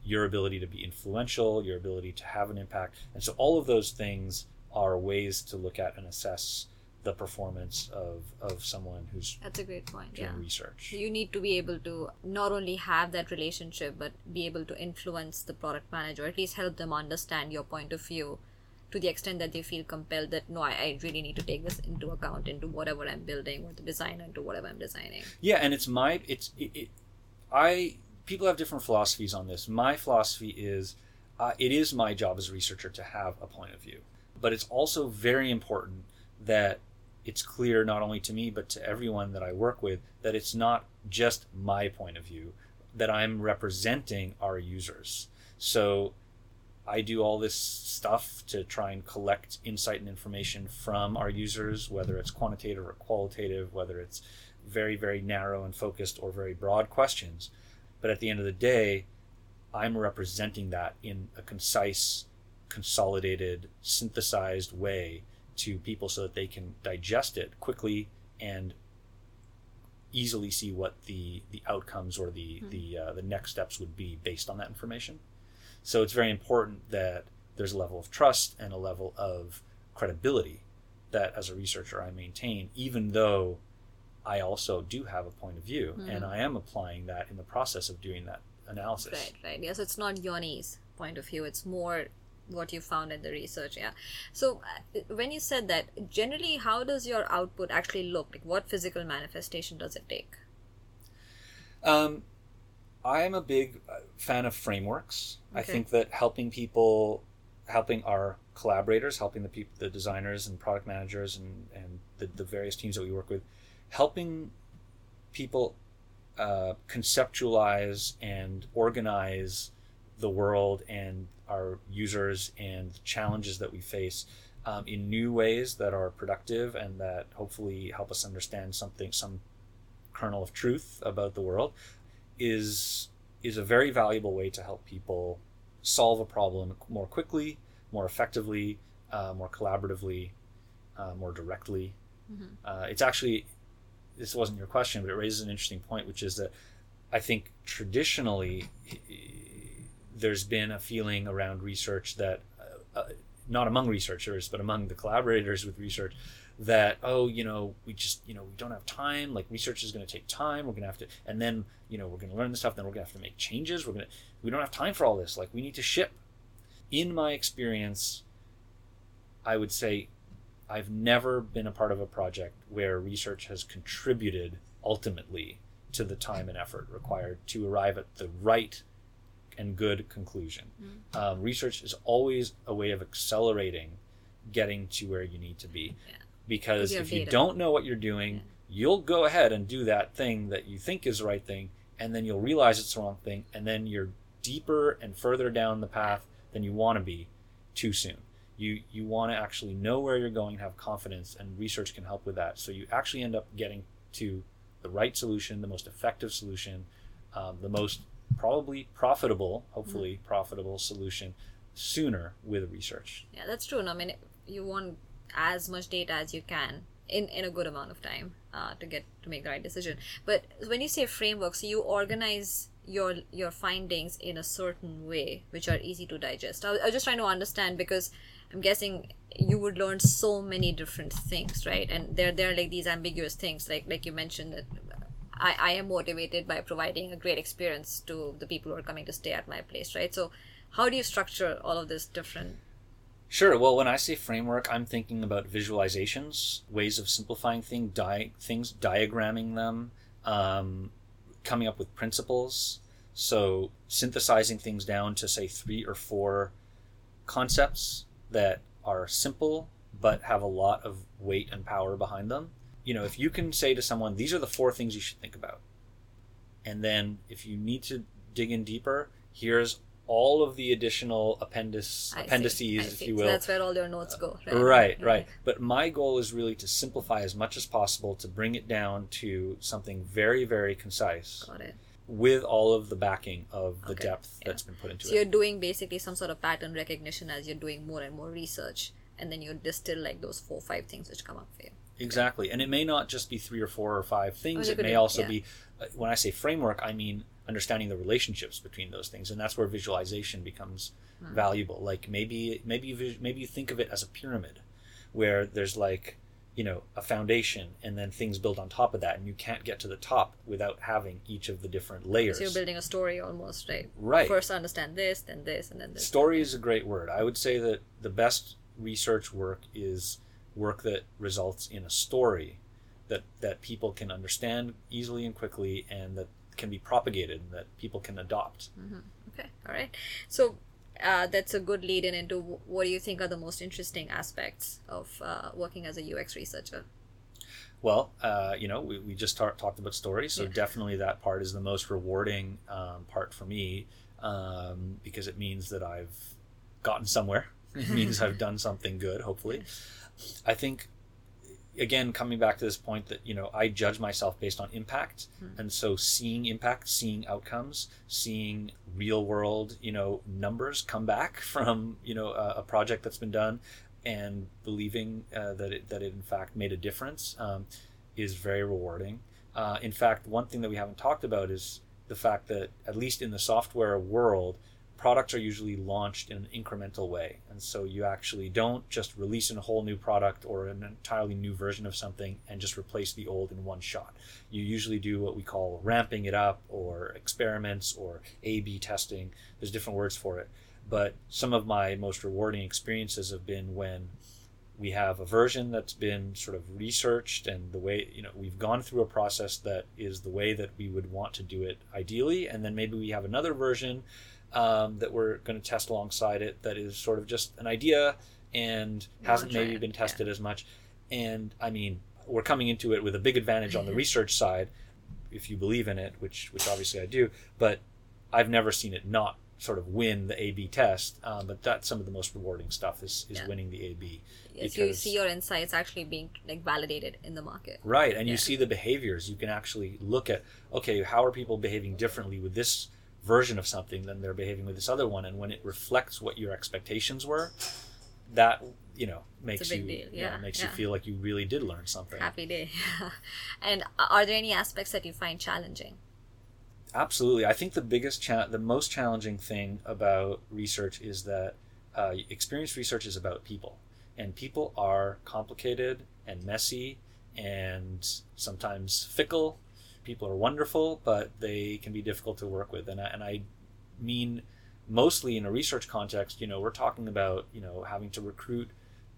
your ability to be influential, your ability to have an impact. And so, all of those things are ways to look at and assess the performance of, of someone who's That's a great point. doing Yeah. research. You need to be able to not only have that relationship, but be able to influence the product manager, at least help them understand your point of view to the extent that they feel compelled that no, I, I really need to take this into account into whatever I'm building or the design into whatever I'm designing. Yeah, and it's my it's it, it, I people have different philosophies on this. My philosophy is uh, it is my job as a researcher to have a point of view, but it's also very important that it's clear not only to me but to everyone that I work with that it's not just my point of view that I'm representing our users. So I do all this stuff to try and collect insight and information from our users, whether it's quantitative or qualitative, whether it's very, very narrow and focused or very broad questions. But at the end of the day, I'm representing that in a concise, consolidated, synthesized way to people so that they can digest it quickly and easily see what the, the outcomes or the, the, uh, the next steps would be based on that information. So it's very important that there's a level of trust and a level of credibility that as a researcher I maintain, even though I also do have a point of view and I am applying that in the process of doing that analysis. Right, right. Yeah, so it's not Yoni's point of view, it's more what you found in the research. Yeah. So uh, when you said that, generally, how does your output actually look? Like, what physical manifestation does it take? Um, I am a big uh, fan of frameworks. I think that helping people, helping our collaborators, helping the people, the designers and product managers and, and the, the various teams that we work with, helping people uh, conceptualize and organize the world and our users and the challenges that we face um, in new ways that are productive and that hopefully help us understand something, some kernel of truth about the world is is a very valuable way to help people solve a problem more quickly, more effectively, uh, more collaboratively, uh, more directly. Uh, it's actually this wasn't your question, but it raises an interesting point, which is that I think traditionally there's been a feeling around research that uh, uh, not among researchers, but among the collaborators with research that oh you know we just you know we don't have time. Like research is going to take time. We're going to have to and then you know we're going to learn this stuff then we're going to have to make changes. We're going to we don't have time for all this. Like we need to ship. In my experience i would say i've never been a part of a project where research has contributed ultimately to the time and effort required to arrive at the right and good conclusion. Um, research is always a way of accelerating getting to where you need to be. Yeah. because you if you don't know what you're doing you'll go ahead and do that thing that you think is the right thing and then you'll realize it's the wrong thing and then you're deeper and further down the path than you want to be too soon you you want to actually know where you're going have confidence and research can help with that so you actually end up getting to the right solution the most effective solution um, the most probably profitable hopefully profitable solution sooner with research Yeah, that's true. No, I mean, you want as much data as you can in, in a good amount of time uh, to get to make the right decision. But when you say frameworks, you organize your your findings in a certain way, which are easy to digest. I, I was just trying to understand because I'm guessing you would learn so many different things, right? And there there are like these ambiguous things, like like you mentioned that. I, I am motivated by providing a great experience to the people who are coming to stay at my place, right? So, how do you structure all of this different Sure. Well, when I say framework, I'm thinking about visualizations, ways of simplifying thing, di- things, diagramming them, um, coming up with principles. So synthesizing things down to say three or four concepts that are simple but have a lot of weight and power behind them. You know, if you can say to someone, "These are the four things you should think about," and then if you need to dig in deeper, here's all of the additional see, appendices, if you So will. that's where all your notes go. Right, Right, right. But my goal is really to simplify as much as possible to bring it down to something very, very concise Got it. With all of the backing of the Okay, depth yeah. that's been put into So it. So you're doing basically some sort of pattern recognition as you're doing more and more research, and then you distill like those four, or five things which come up for you. Exactly. And it may not just be three or four or five things. it it may also yeah. be, uh, when I say framework, I mean understanding the relationships between those things. And that's where visualization becomes Hmm. valuable. Like maybe, maybe, you maybe you think of it as a pyramid where there's like, you know, a foundation and then things build on top of that. And you can't get to the top without having each of the different layers. So you're building a story almost, right? Right. First understand this, then this, and then this. Story is a great word. I would say that the best research work is work that results in a story that that people can understand easily and quickly and that can be propagated and that people can adopt. Mm-hmm. Okay, all right. So uh, that's a good lead in into what do you think are the most interesting aspects of uh, working as a UX researcher? Well, uh, you know, we, we just talked about stories, so Yeah. definitely that part is the most rewarding um, part for me um, because it means that I've gotten somewhere. It means I've done something good, hopefully. I think, again, coming back to this point that, you know, I judge myself based on impact. And so seeing impact, seeing outcomes, seeing real world, you know, numbers come back from, you know, a, a project that's been done and believing uh, that, it, that it in fact made a difference um, is very rewarding. Uh, in fact, one thing that we haven't talked about is the fact that, at least in the software world, products are usually launched in an incremental way. And so you actually don't just release a whole new product or an entirely new version of something and just replace the old in one shot. You usually do what we call ramping it up or experiments or A B testing. There's different words for it. But some of my most rewarding experiences have been when we have a version that's been sort of researched and the way you know we've gone through a process that is the way that we would want to do it ideally and then maybe we have another version um, that we're going to test alongside it that is sort of just an idea and hasn't maybe been yeah. tested as much and i mean we're coming into it with a big advantage on the research side if you believe in it which which obviously i do but i've never seen it not sort of win the a b test um, but that's some of the most rewarding stuff is, is Yeah. winning the a b Yes, you see your insights actually being like validated in the market. Right, and Yeah. you see the behaviors. You can actually look at okay, how are people behaving differently with this version of something than they're behaving with this other one, and when it reflects what your expectations were, that you know makes you deal, yeah, yeah, makes you feel like you really did learn something. Happy day. and are there any aspects that you find challenging? Absolutely, I think the biggest cha- the most challenging thing about research is that uh, experience research is about people, and people are complicated and messy and sometimes fickle. People are wonderful, but they can be difficult to work with, and I, and I mean mostly in a research context. You know, we're talking about you know having to recruit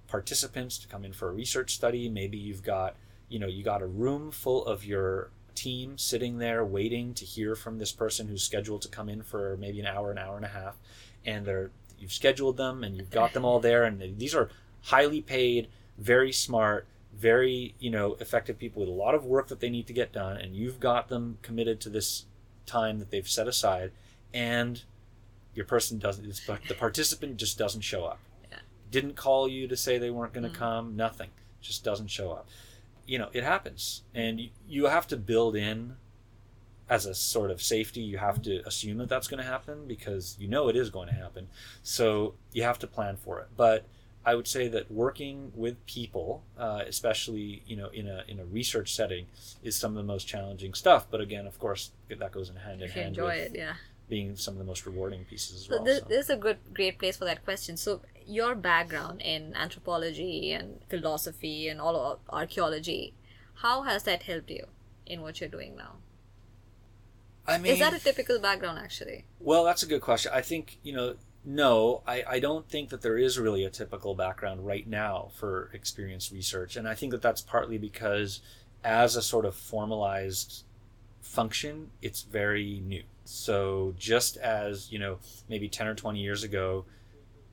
participants to come in for a research study. Maybe you've got you know you got a room full of your team sitting there waiting to hear from this person who's scheduled to come in for maybe an hour, an hour and a half, and they're you've scheduled them and you've got them all there, and these are highly paid, very smart, very you know effective people with a lot of work that they need to get done, and you've got them committed to this time that they've set aside, and your person doesn't. The participant just doesn't show up. Yeah. Didn't call you to say they weren't going to mm-hmm. come. Nothing. Just doesn't show up you know it happens and you, you have to build in as a sort of safety you have to assume that that's going to happen because you know it is going to happen so you have to plan for it but i would say that working with people uh, especially you know in a in a research setting is some of the most challenging stuff but again of course that goes in hand in you hand enjoy with it, yeah. being some of the most rewarding pieces as So well this, so. this is a good, great place for that question. So your background in anthropology and philosophy and all of archaeology, how has that helped you in what you're doing now? I mean, is that a typical background actually? Well, that's a good question. I think, you know, no, I, I don't think that there is really a typical background right now for experienced research. And I think that that's partly because, as a sort of formalized function, it's very new. So, just as, you know, maybe 10 or 20 years ago,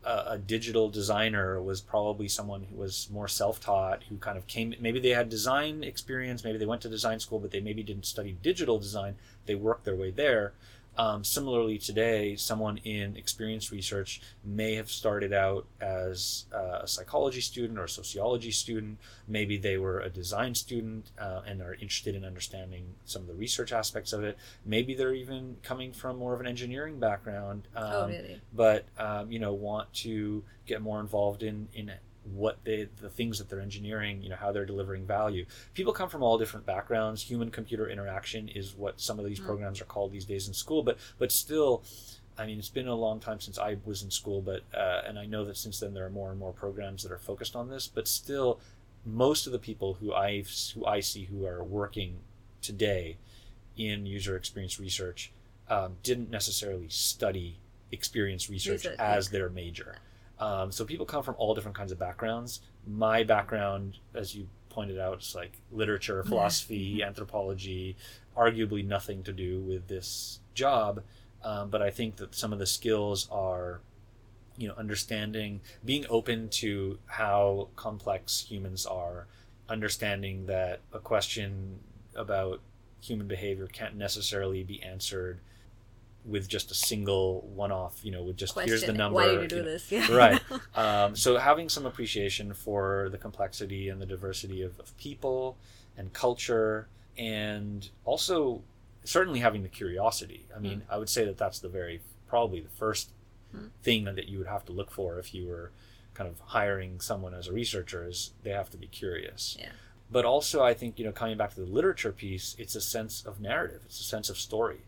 a, a digital designer was probably someone who was more self-taught who kind of came maybe they had design experience maybe they went to design school but they maybe didn't study digital design they worked their way there Um, similarly, today, someone in experience research may have started out as uh, a psychology student or a sociology student. Maybe they were a design student uh, and are interested in understanding some of the research aspects of it. Maybe they're even coming from more of an engineering background. Um, oh, really? But um, you know, want to get more involved in in what they the things that they're engineering you know how they're delivering value. People come from all different backgrounds. Human computer interaction is what some of these Mm. programs are called these days in school but but still i mean it's been a long time since i was in school but uh, and i know that since then there are more and more programs that are focused on this but still most of the people who i who i see who are working today in user experience research um, didn't necessarily study experience research Research, as their major um, so people come from all different kinds of backgrounds. My background, as you pointed out, is like literature, philosophy, anthropology, arguably nothing to do with this job. Um, but I think that some of the skills are, you know, understanding, being open to how complex humans are, understanding that a question about human behavior can't necessarily be answered with just a single one-off you know with just here's the number Why did you do you know, this? Yeah. right um, so having some appreciation for the complexity and the diversity of, of people and culture and also certainly having the curiosity i mean i would say that that's the very probably the first Hmm. thing that you would have to look for if you were kind of hiring someone as a researcher is they have to be curious Yeah. but also i think you know coming back to the literature piece it's a sense of narrative it's a sense of story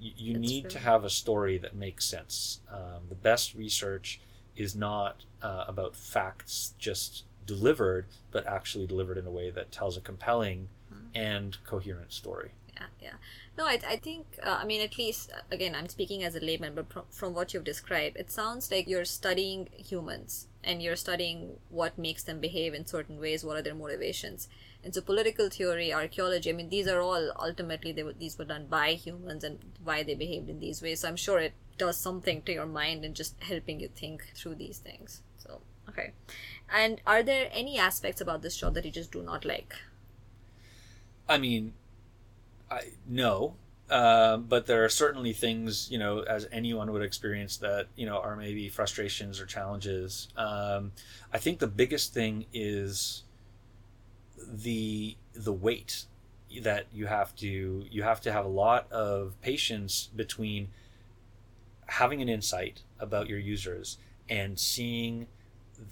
you, you need true. to have a story that makes sense um, the best research is not uh, about facts just delivered but actually delivered in a way that tells a compelling Hmm. and coherent story yeah yeah no i, I think uh, i mean at least uh, again i'm speaking as a layman but from, from what you've described it sounds like you're studying humans and you're studying what makes them behave in certain ways what are their motivations and so political theory archaeology i mean these are all ultimately they were, these were done by humans and why they behaved in these ways. So i'm sure it does something to your mind and just helping you think through these things. So okay. And are there any aspects about this job that you just do not like? I mean, I no, um, but there are certainly things you know, as anyone would experience that you know are maybe frustrations or challenges. Um, I think the biggest thing is the the wait that you have to you have to have a lot of patience between having an insight about your users and seeing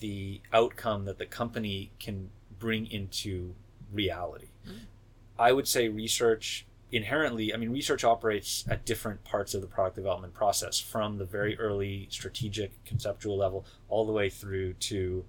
the outcome that the company can bring into reality. Mm-hmm. I would say research inherently, I mean, research operates at different parts of the product development process from the very early strategic conceptual level all the way through to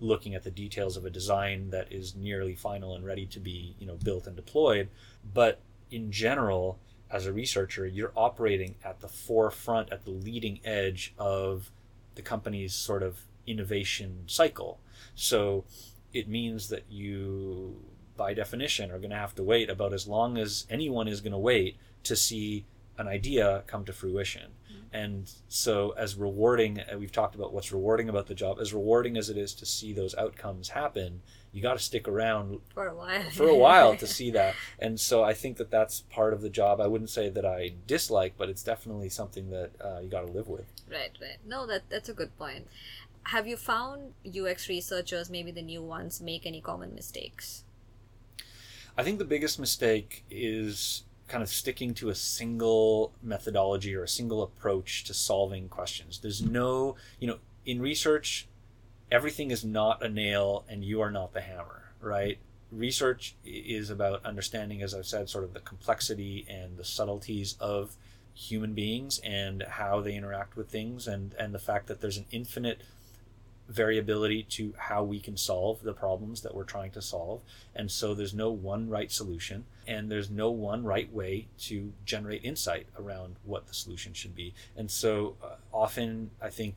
looking at the details of a design that is nearly final and ready to be, you know, built and deployed. But in general, as a researcher, you're operating at the forefront, at the leading edge of the company's sort of innovation cycle. So it means that you, by definition, are going to have to wait about as long as anyone is going to wait to see an idea come to fruition. And so, as rewarding, uh, we've talked about what's rewarding about the job, as rewarding as it is to see those outcomes happen, you got to stick around for a while for a while to see that. And so, I think that that's part of the job. I wouldn't say that I dislike, but it's definitely something that uh, you got to live with. Right, right. No, that that's a good point. Have you found UX researchers, maybe the new ones, make any common mistakes? I think the biggest mistake is kind of sticking to a single methodology or a single approach to solving questions. There's no, you know, in research, everything is not a nail and you are not the hammer, right? Research is about understanding, as I've said, sort of the complexity and the subtleties of human beings and how they interact with things and, and the fact that there's an infinite variability to how we can solve the problems that we're trying to solve. And so there's no one right solution, and there's no one right way to generate insight around what the solution should be. And so uh, often, I think,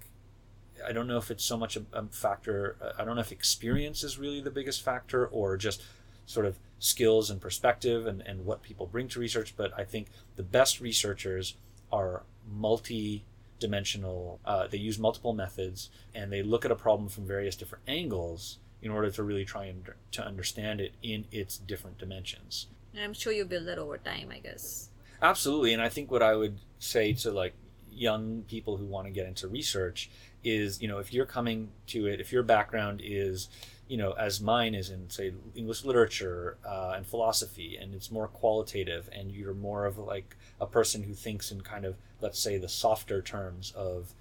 I don't know if it's so much a, a factor, uh, I don't know if experience is really the biggest factor or just sort of skills and perspective and, and what people bring to research, but I think the best researchers are multi dimensional. Uh, they use multiple methods and they look at a problem from various different angles in order to really try and to understand it in its different dimensions. And I'm sure you build that over time, I guess. Absolutely, and I think what I would say to like young people who want to get into research is you know if you're coming to it if your background is you know as mine is in say english literature uh, and philosophy and it's more qualitative and you're more of like a person who thinks in kind of let's say the softer terms of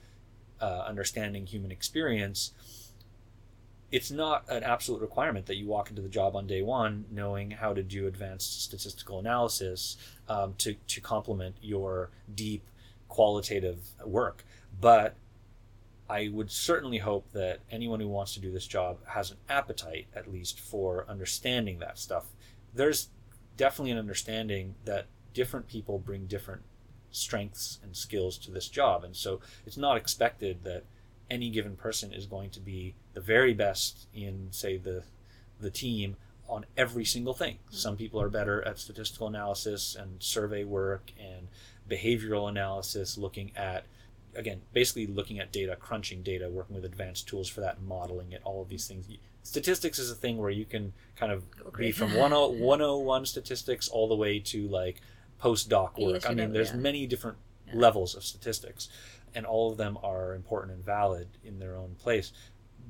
uh, understanding human experience it's not an absolute requirement that you walk into the job on day one knowing how to do advanced statistical analysis um, to, to complement your deep qualitative work. But I would certainly hope that anyone who wants to do this job has an appetite, at least, for understanding that stuff. There's definitely an understanding that different people bring different strengths and skills to this job. And so it's not expected that any given person is going to be the very best in, say, the the team on every single thing. Mm-hmm. Some people are better at statistical analysis and survey work and behavioral analysis, looking at again, basically looking at data, crunching data, working with advanced tools for that, modeling it, all of these things. Statistics is a thing where you can kind of be from 101 statistics all the way to like postdoc work. I mean, there's yeah. many different yeah. levels of statistics and all of them are important and valid in their own place.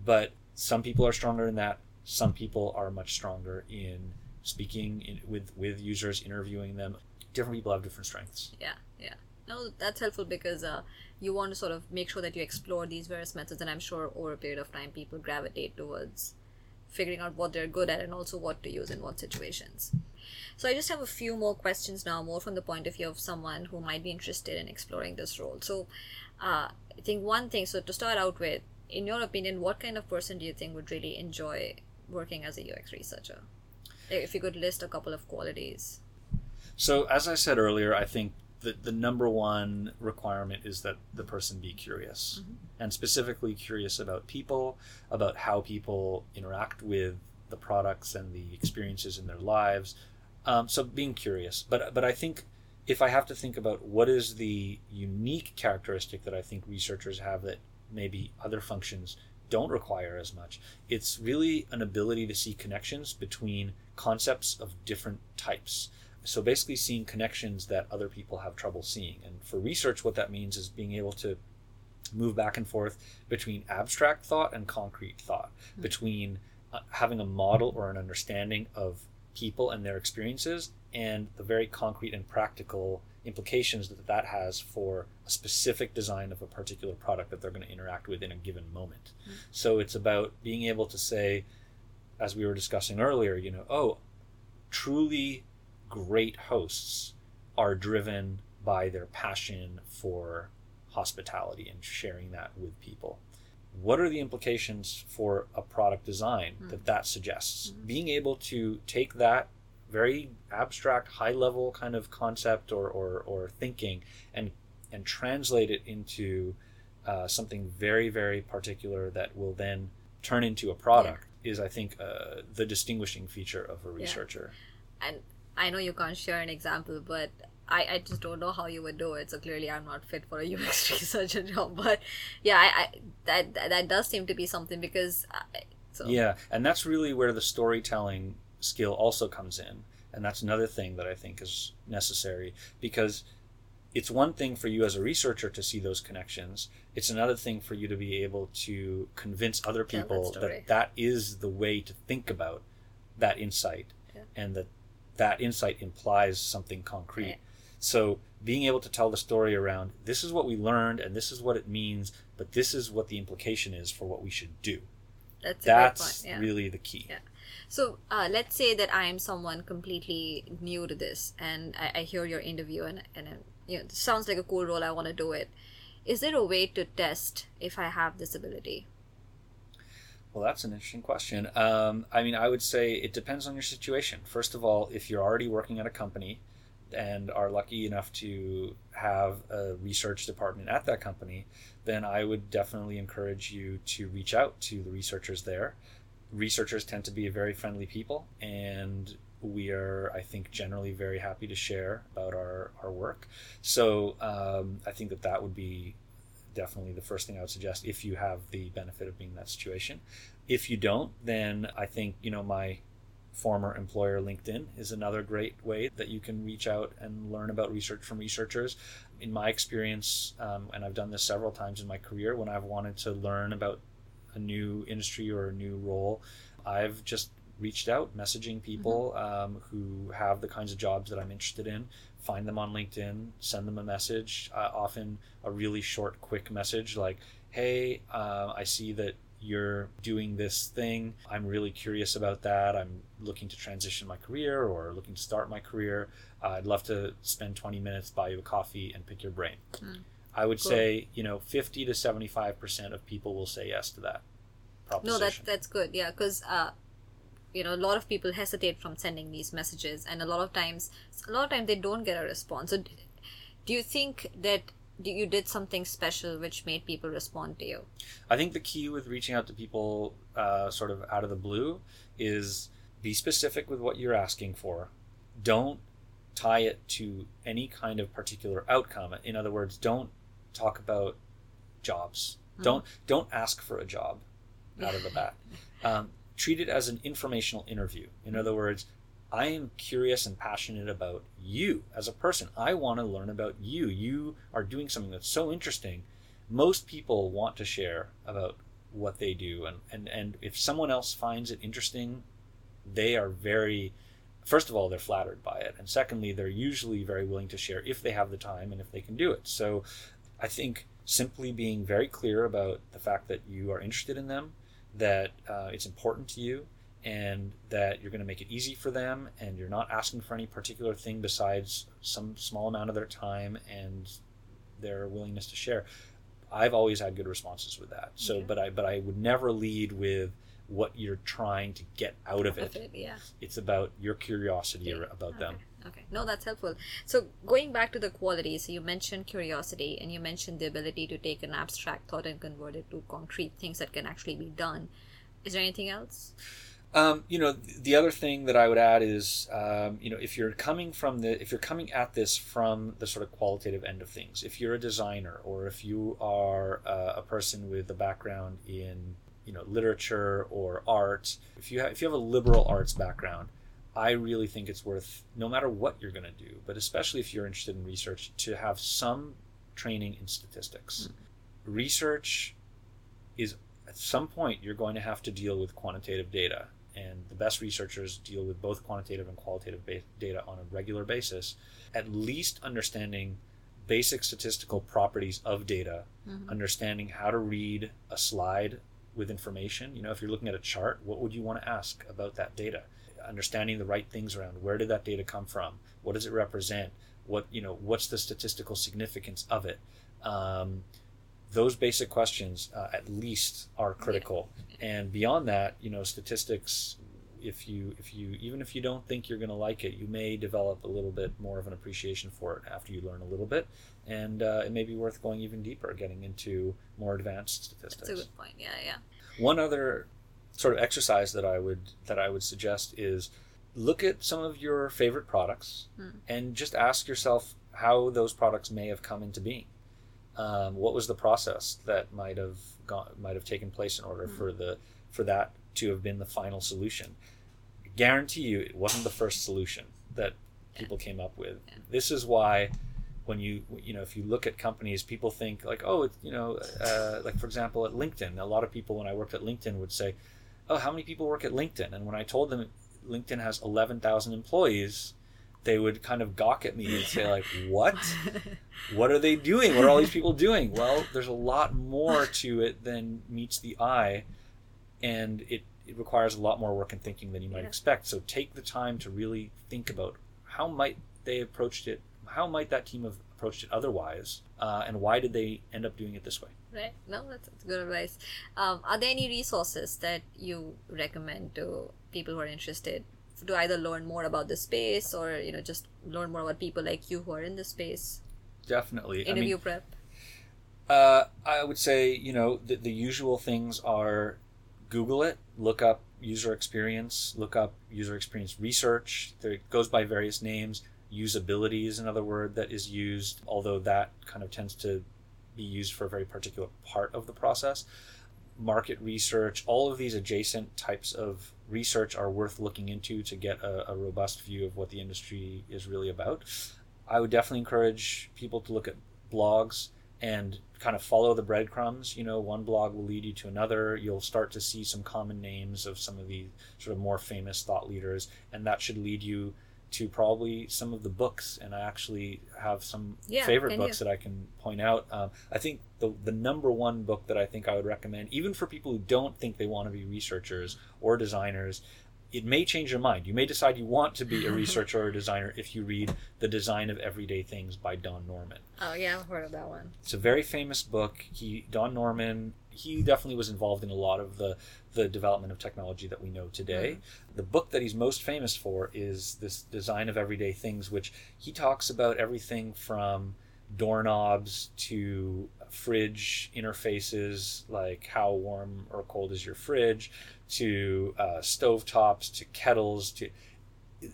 But some people are stronger in that. Some people are much stronger in speaking in, with with users, interviewing them. Different people have different strengths. Yeah, yeah. No, that's helpful because uh, you want to sort of make sure that you explore these various methods, and I'm sure over a period of time, people gravitate towards figuring out what they're good at and also what to use in what situations. So I just have a few more questions now, more from the point of view of someone who might be interested in exploring this role. So uh, I think one thing, so to start out with, in your opinion, what kind of person do you think would really enjoy working as a UX researcher? If you could list a couple of qualities. So, as I said earlier, I think the, the number one requirement is that the person be curious mm-hmm. and specifically curious about people, about how people interact with the products and the experiences in their lives. Um, so being curious, but but I think if I have to think about what is the unique characteristic that I think researchers have that maybe other functions don't require as much, it's really an ability to see connections between concepts of different types. So basically, seeing connections that other people have trouble seeing. And for research, what that means is being able to move back and forth between abstract thought and concrete thought, mm-hmm. between uh, having a model or an understanding of people and their experiences and the very concrete and practical implications that that has for a specific design of a particular product that they're going to interact with in a given moment. Mm-hmm. So it's about being able to say, as we were discussing earlier, you know, oh, truly great hosts are driven by their passion for hospitality and sharing that with people. What are the implications for a product design mm-hmm. that that suggests? Mm-hmm. Being able to take that very abstract, high level kind of concept or, or, or thinking and, and translate it into uh, something very, very particular that will then turn into a product yeah. is, I think, uh, the distinguishing feature of a researcher. Yeah. And I know you can't share an example, but I, I just don't know how you would do it. So clearly, I'm not fit for a UX researcher job. But yeah, I, I that that does seem to be something because. I, so. Yeah, and that's really where the storytelling skill also comes in. And that's another thing that I think is necessary because it's one thing for you as a researcher to see those connections. It's another thing for you to be able to convince other people that, that, that is the way to think about that insight yeah. and that that insight implies something concrete. Yeah. So being able to tell the story around this is what we learned and this is what it means, but this is what the implication is for what we should do. That's, That's yeah. really the key. Yeah. So uh, let's say that I am someone completely new to this, and I, I hear your interview, and and you know, it sounds like a cool role. I want to do it. Is there a way to test if I have this ability? Well, that's an interesting question. Um, I mean, I would say it depends on your situation. First of all, if you're already working at a company and are lucky enough to have a research department at that company, then I would definitely encourage you to reach out to the researchers there researchers tend to be very friendly people, and we are, I think, generally very happy to share about our, our work. So um, I think that that would be definitely the first thing I would suggest if you have the benefit of being in that situation. If you don't, then I think, you know, my former employer LinkedIn is another great way that you can reach out and learn about research from researchers. In my experience, um, and I've done this several times in my career, when I've wanted to learn about a new industry or a new role, I've just reached out, messaging people um, who have the kinds of jobs that I'm interested in, find them on LinkedIn, send them a message, uh, often a really short, quick message like, hey, uh, I see that you're doing this thing. I'm really curious about that. I'm looking to transition my career or looking to start my career. Uh, I'd love to spend 20 minutes, buy you a coffee, and pick your brain. I would Cool. say, you know, 50 to 75% of people will say yes to that Probably. No, that's that's good. Yeah, because uh, you know, a lot of people hesitate from sending these messages, and a lot of times, a lot of times they don't get a response. So, do you think that you did something special which made people respond to you? I think the key with reaching out to people uh, sort of out of the blue is be specific with what you're asking for. Don't tie it to any kind of particular outcome. In other words, don't talk about jobs. Don't don't ask for a job out of the bat. Um, treat it as an informational interview. In other words, I am curious and passionate about you as a person. I want to learn about you. You are doing something that's so interesting. Most people want to share about what they do and, and, and if someone else finds it interesting, they are very first of all they're flattered by it and secondly they're usually very willing to share if they have the time and if they can do it. So I think simply being very clear about the fact that you are interested in them, that uh, it's important to you, and that you're going to make it easy for them, and you're not asking for any particular thing besides some small amount of their time and their willingness to share. I've always had good responses with that. So, Okay. but I but I would never lead with what you're trying to get out of it. yeah. It's about your curiosity Yeah. about them. Okay. No, that's helpful. So going back to the qualities, so you mentioned curiosity and you mentioned the ability to take an abstract thought and convert it to concrete things that can actually be done. Is there anything else? Um, you know, the other thing that I would add is, um, you know, if you're coming from the, if you're coming at this from the sort of qualitative end of things, if you're a designer or if you are uh, a person with a background in, you know, literature or art, if you have, if you have a liberal arts background, I really think it's worth, no matter what you're going to do, but especially if you're interested in research, to have some training in statistics. Hmm. Research is at some point you're going to have to deal with quantitative data and the best researchers deal with both quantitative and qualitative ba- data on a regular basis at least understanding basic statistical properties of data mm-hmm. understanding how to read a slide with information. You know if you're looking at a chart what would you want to ask about that data understanding the right things around. Where did that data come from? What does it represent? What you know what's the statistical significance of it? Um, those basic questions uh, at least are critical. And beyond that you know statistics if you if you even if you don't think you're going to like it you may develop a little bit more of an appreciation for it after you learn a little bit. And uh, it may be worth going even deeper getting into more advanced statistics That's a good point. Yeah, yeah. one other sort of exercise that I would that I would suggest is look at some of your favorite products and just ask yourself how those products may have come into being. Um, what was the process that might have gone might have taken place in order for the for that to have been the final solution? I Guarantee you, it wasn't the first solution that people came up with. This is why when you you know if you look at companies people think like oh you know uh, like for example at linkedin a lot of people when i worked at linkedin would say oh how many people work at linkedin? And when i told them linkedin has 11000 employees they would kind of gawk at me and say like what? What are they doing? What are all these people doing? Well there's a lot more to it than meets the eye and it, it requires a lot more work and thinking than you might Yeah. expect. So take the time to really think about how might they approached it how might that team have approached it otherwise uh, and why did they end up doing it this way Right. No, that's, that's good advice. Um, are there any resources that you recommend to people who are interested to either learn more about the space or you know just learn more about people like you who are in the space? definitely I mean, Interview prep. Uh, I would say, you know, the, the usual things are Google it, look up user experience, look up user experience research. There, it goes by various names. Usability is another word that is used, although that kind of tends to be used for a very particular part of the process. market research, all of these adjacent types of research are worth looking into to get a, a robust view of what the industry is really about. I would definitely encourage people to look at blogs and kind of follow the breadcrumbs. You know, one blog will lead you to another. You'll start to see some common names of some of the sort of more famous thought leaders, and that should lead you to probably some of the books. And I actually have some Yeah, favorite books you? that I can point out. Um, I think the the number one book that I think I would recommend, even for people who don't think they want to be researchers or designers. It may change your mind. You may decide you want to be a researcher or a designer if you read The Design of Everyday Things by Don Norman. Oh yeah, I've heard of that one. It's a very famous book. He Don Norman. He definitely was involved in a lot of the the development of technology that we know today. The book that he's most famous for is this design of everyday things, which he talks about everything from doorknobs to fridge interfaces, like how warm or cold is your fridge, to uh, stove tops, to kettles, to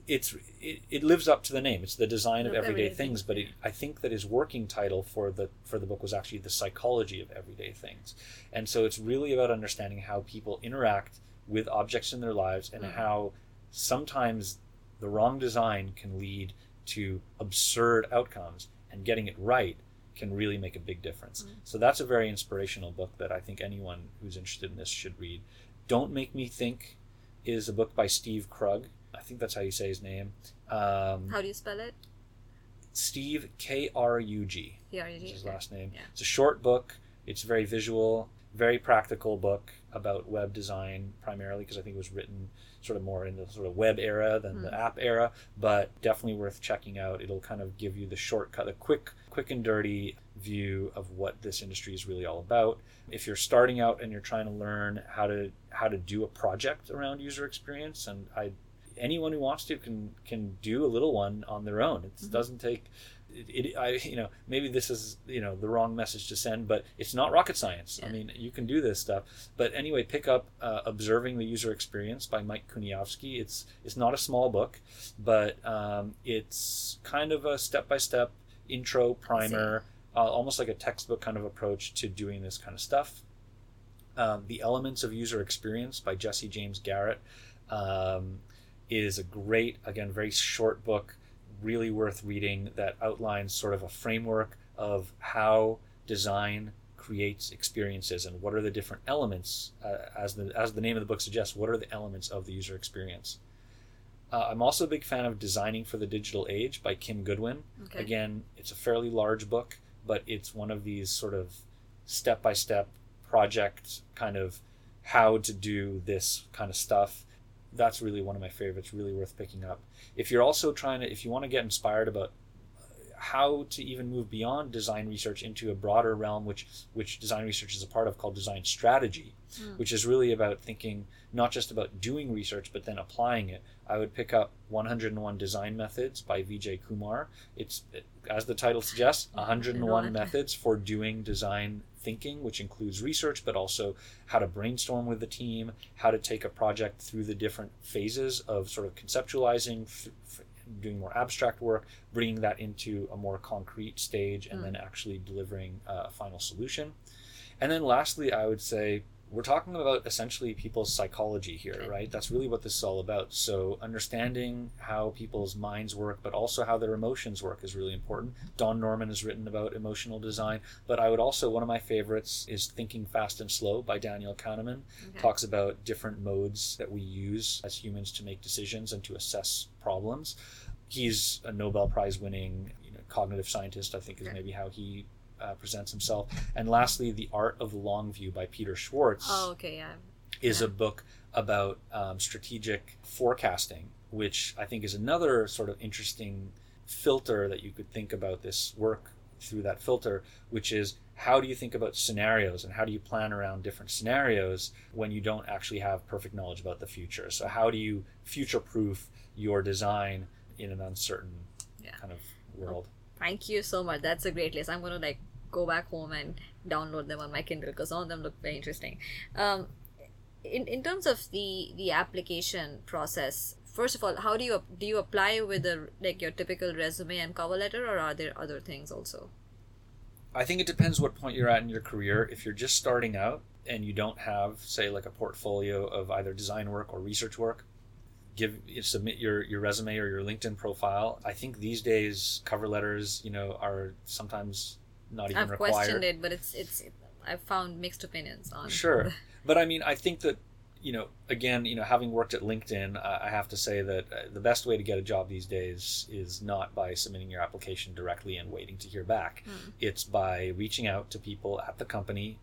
it's it, it lives up to the name. It's the design of Of everyday, everyday things, things, but it, I think that his working title for the for the book was actually the psychology of everyday things, and so it's really about understanding how people interact with objects in their lives and Mhm. how sometimes the wrong design can lead to absurd outcomes, and getting it right can really make a big difference. Mhm. So that's a very inspirational book that I think anyone who's interested in this should read. Don't Make Me Think is a book by Steve Krug. I think that's how you say his name. Um, How do you spell it? Steve K R U G P R U is his okay. last name. Yeah. It's a short book. It's very visual, very practical book about web design primarily because I think it was written sort of more in the sort of web era than the Hmm. app era, but definitely worth checking out. It'll kind of give you the shortcut, the quick, quick and dirty view of what this industry is really all about. If you're starting out and you're trying to learn how to how to do a project around user experience, and I anyone who wants to can can do a little one on their own. It Mhm. doesn't take it, it, I, you know, maybe this is, you know, the wrong message to send, but it's not rocket science. I mean, you can do this stuff. But anyway, pick up uh, "Observing the User Experience" by Mike Kuniavsky. It's it's not a small book, but um, it's kind of a step-by-step intro primer, uh, almost like a textbook kind of approach to doing this kind of stuff. Um, the Elements of User Experience by Jesse James Garrett um, is a great, again, very short book, really worth reading that outlines sort of a framework of how design creates experiences and what are the different elements, uh, as the as the name of the book suggests, what are the elements of the user experience. Uh, I'm also a big fan of Designing for the Digital Age by Kim Goodwin. Okay. Again, it's a fairly large book, but it's one of these sort of step by step project kind of how to do this kind of stuff. That's really one of my favorites, really worth picking up. If you're also trying to, if you want to get inspired about how to even move beyond design research into a broader realm, which which design research is a part of, called design strategy, Mm. which is really about thinking not just about doing research but then applying it. I would pick up 101 Design Methods by Vijay Kumar. It's as the title suggests, 101 101. methods for doing design thinking, which includes research but also how to brainstorm with the team, how to take a project through the different phases of sort of conceptualizing, f- f- doing more abstract work, bringing that into a more concrete stage, and Mm. then actually delivering uh, a final solution. And then lastly, I would say we're talking about essentially people's psychology here, right? That's really what this is all about. So understanding how people's minds work, but also how their emotions work is really important. Don Norman has written about emotional design, but I would also one of my favorites is Thinking Fast and Slow by Daniel Kahneman. Okay. Talks about different modes that we use as humans to make decisions and to assess problems. He's a Nobel Prize winning you know, cognitive scientist, I think is maybe how he uh, presents himself. And lastly, The Art of Long View by Peter Schwartz Oh, okay, yeah. is Yeah. a book about um, strategic forecasting, which I think is another sort of interesting filter that you could think about this work through that filter, which is how do you think about scenarios and how do you plan around different scenarios when you don't actually have perfect knowledge about the future? So, how do you future proof your design in an uncertain Yeah. kind of world? Thank you so much. That's a great list. I'm gonna like go back home and download them on my Kindle because some of them look very interesting. Um, in in terms of the the application process, first of all, how do you do you apply with a like your typical resume and cover letter, or are there other things also? I think it depends what point you're at in your career. If you're just starting out, and you don't have, say, like a portfolio of either design work or research work, give submit your your resume or your LinkedIn profile. I think these days cover letters, you know, are sometimes not even I've required. questioned it, but it's it's I've found mixed opinions on. Sure, but I mean, I think that you know, again, you know, having worked at LinkedIn, uh, I have to say that uh, the best way to get a job these days is not by submitting your application directly and waiting to hear back. Mm. It's by reaching out to people at the company,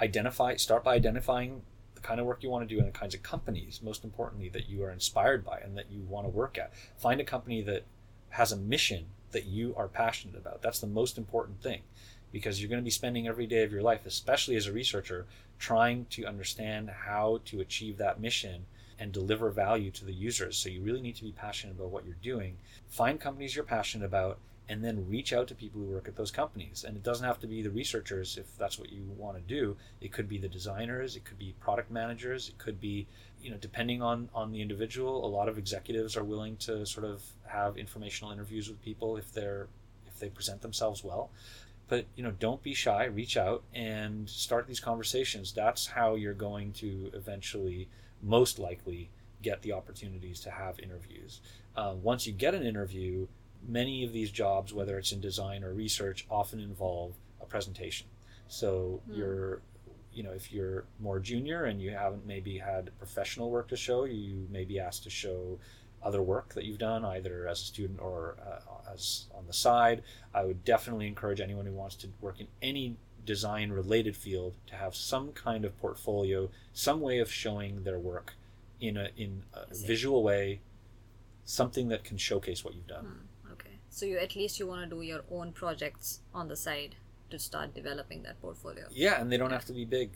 identify, start by identifying the kind of work you want to do and the kinds of companies, most importantly, that you are inspired by and that you want to work at. Find a company that has a mission that you are passionate about. That's the most important thing because you're going to be spending every day of your life, especially as a researcher, trying to understand how to achieve that mission and deliver value to the users. So you really need to be passionate about what you're doing. Find companies you're passionate about and then reach out to people who work at those companies. And it doesn't have to be the researchers if that's what you want to do. It could be the designers, it could be product managers, it could be, you know, depending on on the individual, a lot of executives are willing to sort of have informational interviews with people if they're if they present themselves well but you know don't be shy reach out and start these conversations. That's how you're going to eventually most likely get the opportunities to have interviews. Uh, once you get an interview many of these jobs whether it's in design or research often involve a presentation. So Hmm. you're you know if you're more junior and you haven't maybe had professional work to show you may be asked to show other work that you've done either as a student or uh, as on the side i would definitely encourage anyone who wants to work in any design related field to have some kind of portfolio some way of showing their work in a in a visual way something that can showcase what you've done Hmm, okay. So you at least you want to do your own projects on the side to start developing that portfolio. yeah and they don't have to be big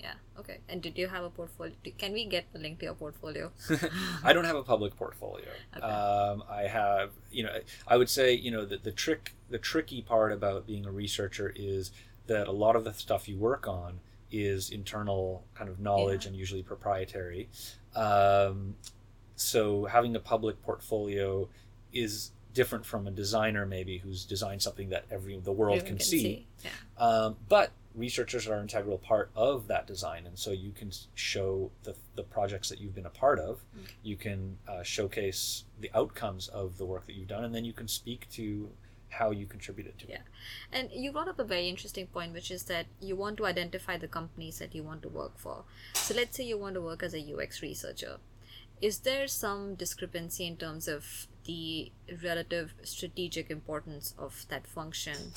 Yeah. Okay. And did you have a portfolio? Can we get a link to your portfolio? I don't have a public portfolio. Okay. Um, I have, you know, I would say, you know, that the trick, the tricky part about being a researcher is that a lot of the stuff you work on is internal kind of knowledge Yeah. and usually proprietary. Um, so having a public portfolio is different from a designer maybe who's designed something that every the world Everyone can, see. Yeah. Um, but researchers are an integral part of that design, and so you can show the, the projects that you've been a part of. Okay. You can uh, showcase the outcomes of the work that you've done, and then you can speak to how you contributed to it. Yeah. And you brought up a very interesting point, which is that you want to identify the companies that you want to work for. So let's say you want to work as a UX researcher. Is there some discrepancy in terms of the relative strategic importance of that function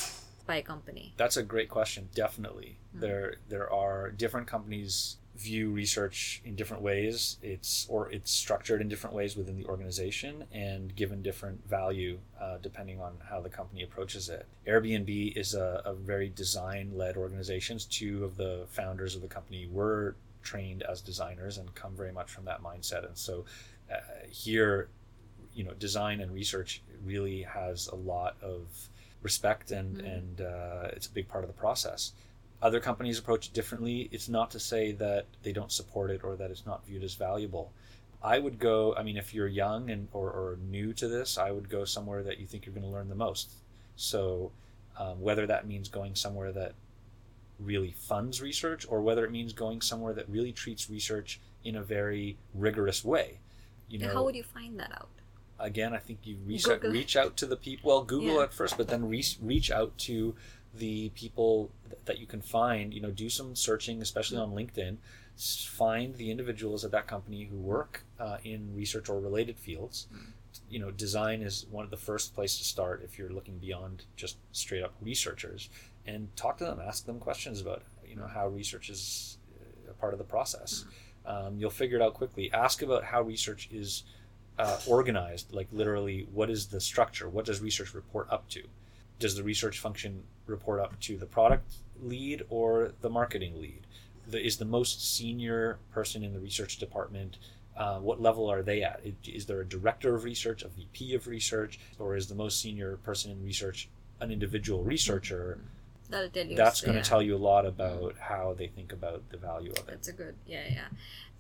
by a company? That's a great question. Definitely, there there are different companies view research in different ways. It's or it's structured in different ways within the organization and given different value uh, depending on how the company approaches it. Airbnb is a, a very design led organization. Two of the founders of the company were trained as designers and come very much from that mindset. And so uh, here, you know, design and research really has a lot of respect and Mhm. and uh, it's a big part of the process. Other companies approach it differently. It's not to say that they don't support it or that it's not viewed as valuable. I would go. I mean, if you're young and or, or new to this, I would go somewhere that you think you're going to learn the most. So, um, whether that means going somewhere that really funds research, or whether it means going somewhere that really treats research in a very rigorous way, you know, How would you find that out? Again, I think you reach Google. out, reach out to the people. Well, Google Yeah. at first, but then reach reach out to the people th- that you can find. You know, do some searching, especially on LinkedIn. S- Find the individuals at that company who work uh, in research or related fields. Mm. You know, design is one of the first place to start if you're looking beyond just straight up researchers, and talk to them, ask them questions about you know how research is uh, a part of the process. Um, you'll figure it out quickly. Ask about how research is uh, organized, like literally, what is the structure? What does research report up to? Does the research function report up to the product lead or the marketing lead? The, is the most senior person in the research department? Uh, what level are they at? Is- Is there a director of research, a VP of research, or is the most senior person in research an individual researcher? That'll tell you. That's going to tell you a lot about how they think about the value of it. That's a good, yeah, yeah.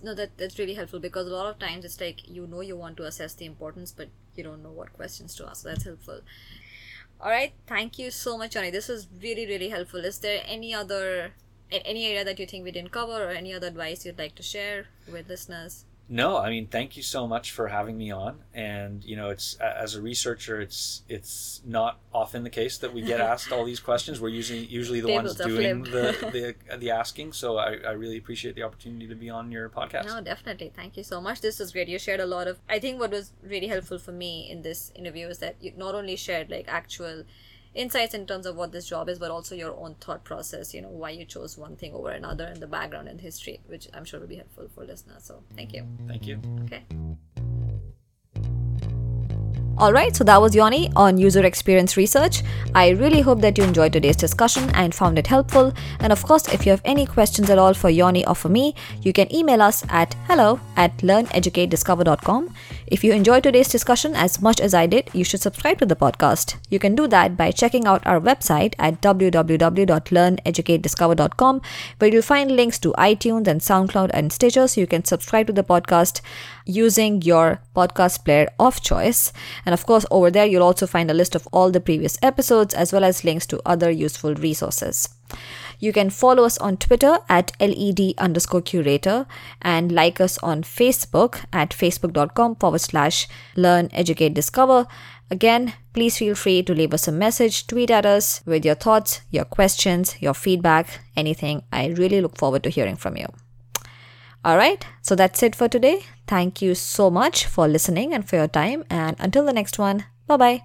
No, that that's really helpful because a lot of times it's like you know you want to assess the importance, but you don't know what questions to ask. So that's helpful. All right, thank you so much, Yoni. This was really, really helpful. Is there any other any area that you think we didn't cover or any other advice you'd like to share with listeners? No, I mean, thank you so much for having me on. And you know, it's as a researcher, it's it's not often the case that we get asked all these questions. We're usually usually the ones doing the, the the asking. So I, I really appreciate the opportunity to be on your podcast. No, definitely. Thank you so much. This was great. You shared a lot of. I think what was really helpful for me in this interview is that you not only shared like actual insights in terms of what this job is, but also your own thought process. You know why you chose one thing over another, and the background and history, which I'm sure will be helpful for listeners. So thank you. Thank you. Okay. Alright, so that was Yoni on user experience research. I really hope that you enjoyed today's discussion and found it helpful. And of course, if you have any questions at all for Yoni or for me, you can email us at hello at learneducatediscover.com. If you enjoyed today's discussion as much as I did, you should subscribe to the podcast. You can do that by checking out our website at www.learneducatediscover.com, where you'll find links to iTunes and SoundCloud and Stitcher so you can subscribe to the podcast using your podcast player of choice. And of course, over there, you'll also find a list of all the previous episodes as well as links to other useful resources. You can follow us on Twitter at LED underscore curator and like us on Facebook at facebook.com forward slash learn, educate, discover. Again, please feel free to leave us a message, tweet at us with your thoughts, your questions, your feedback, anything. I really look forward to hearing from you. All right, so that's it for today. Thank you so much for listening and for your time. And until the next one, bye bye.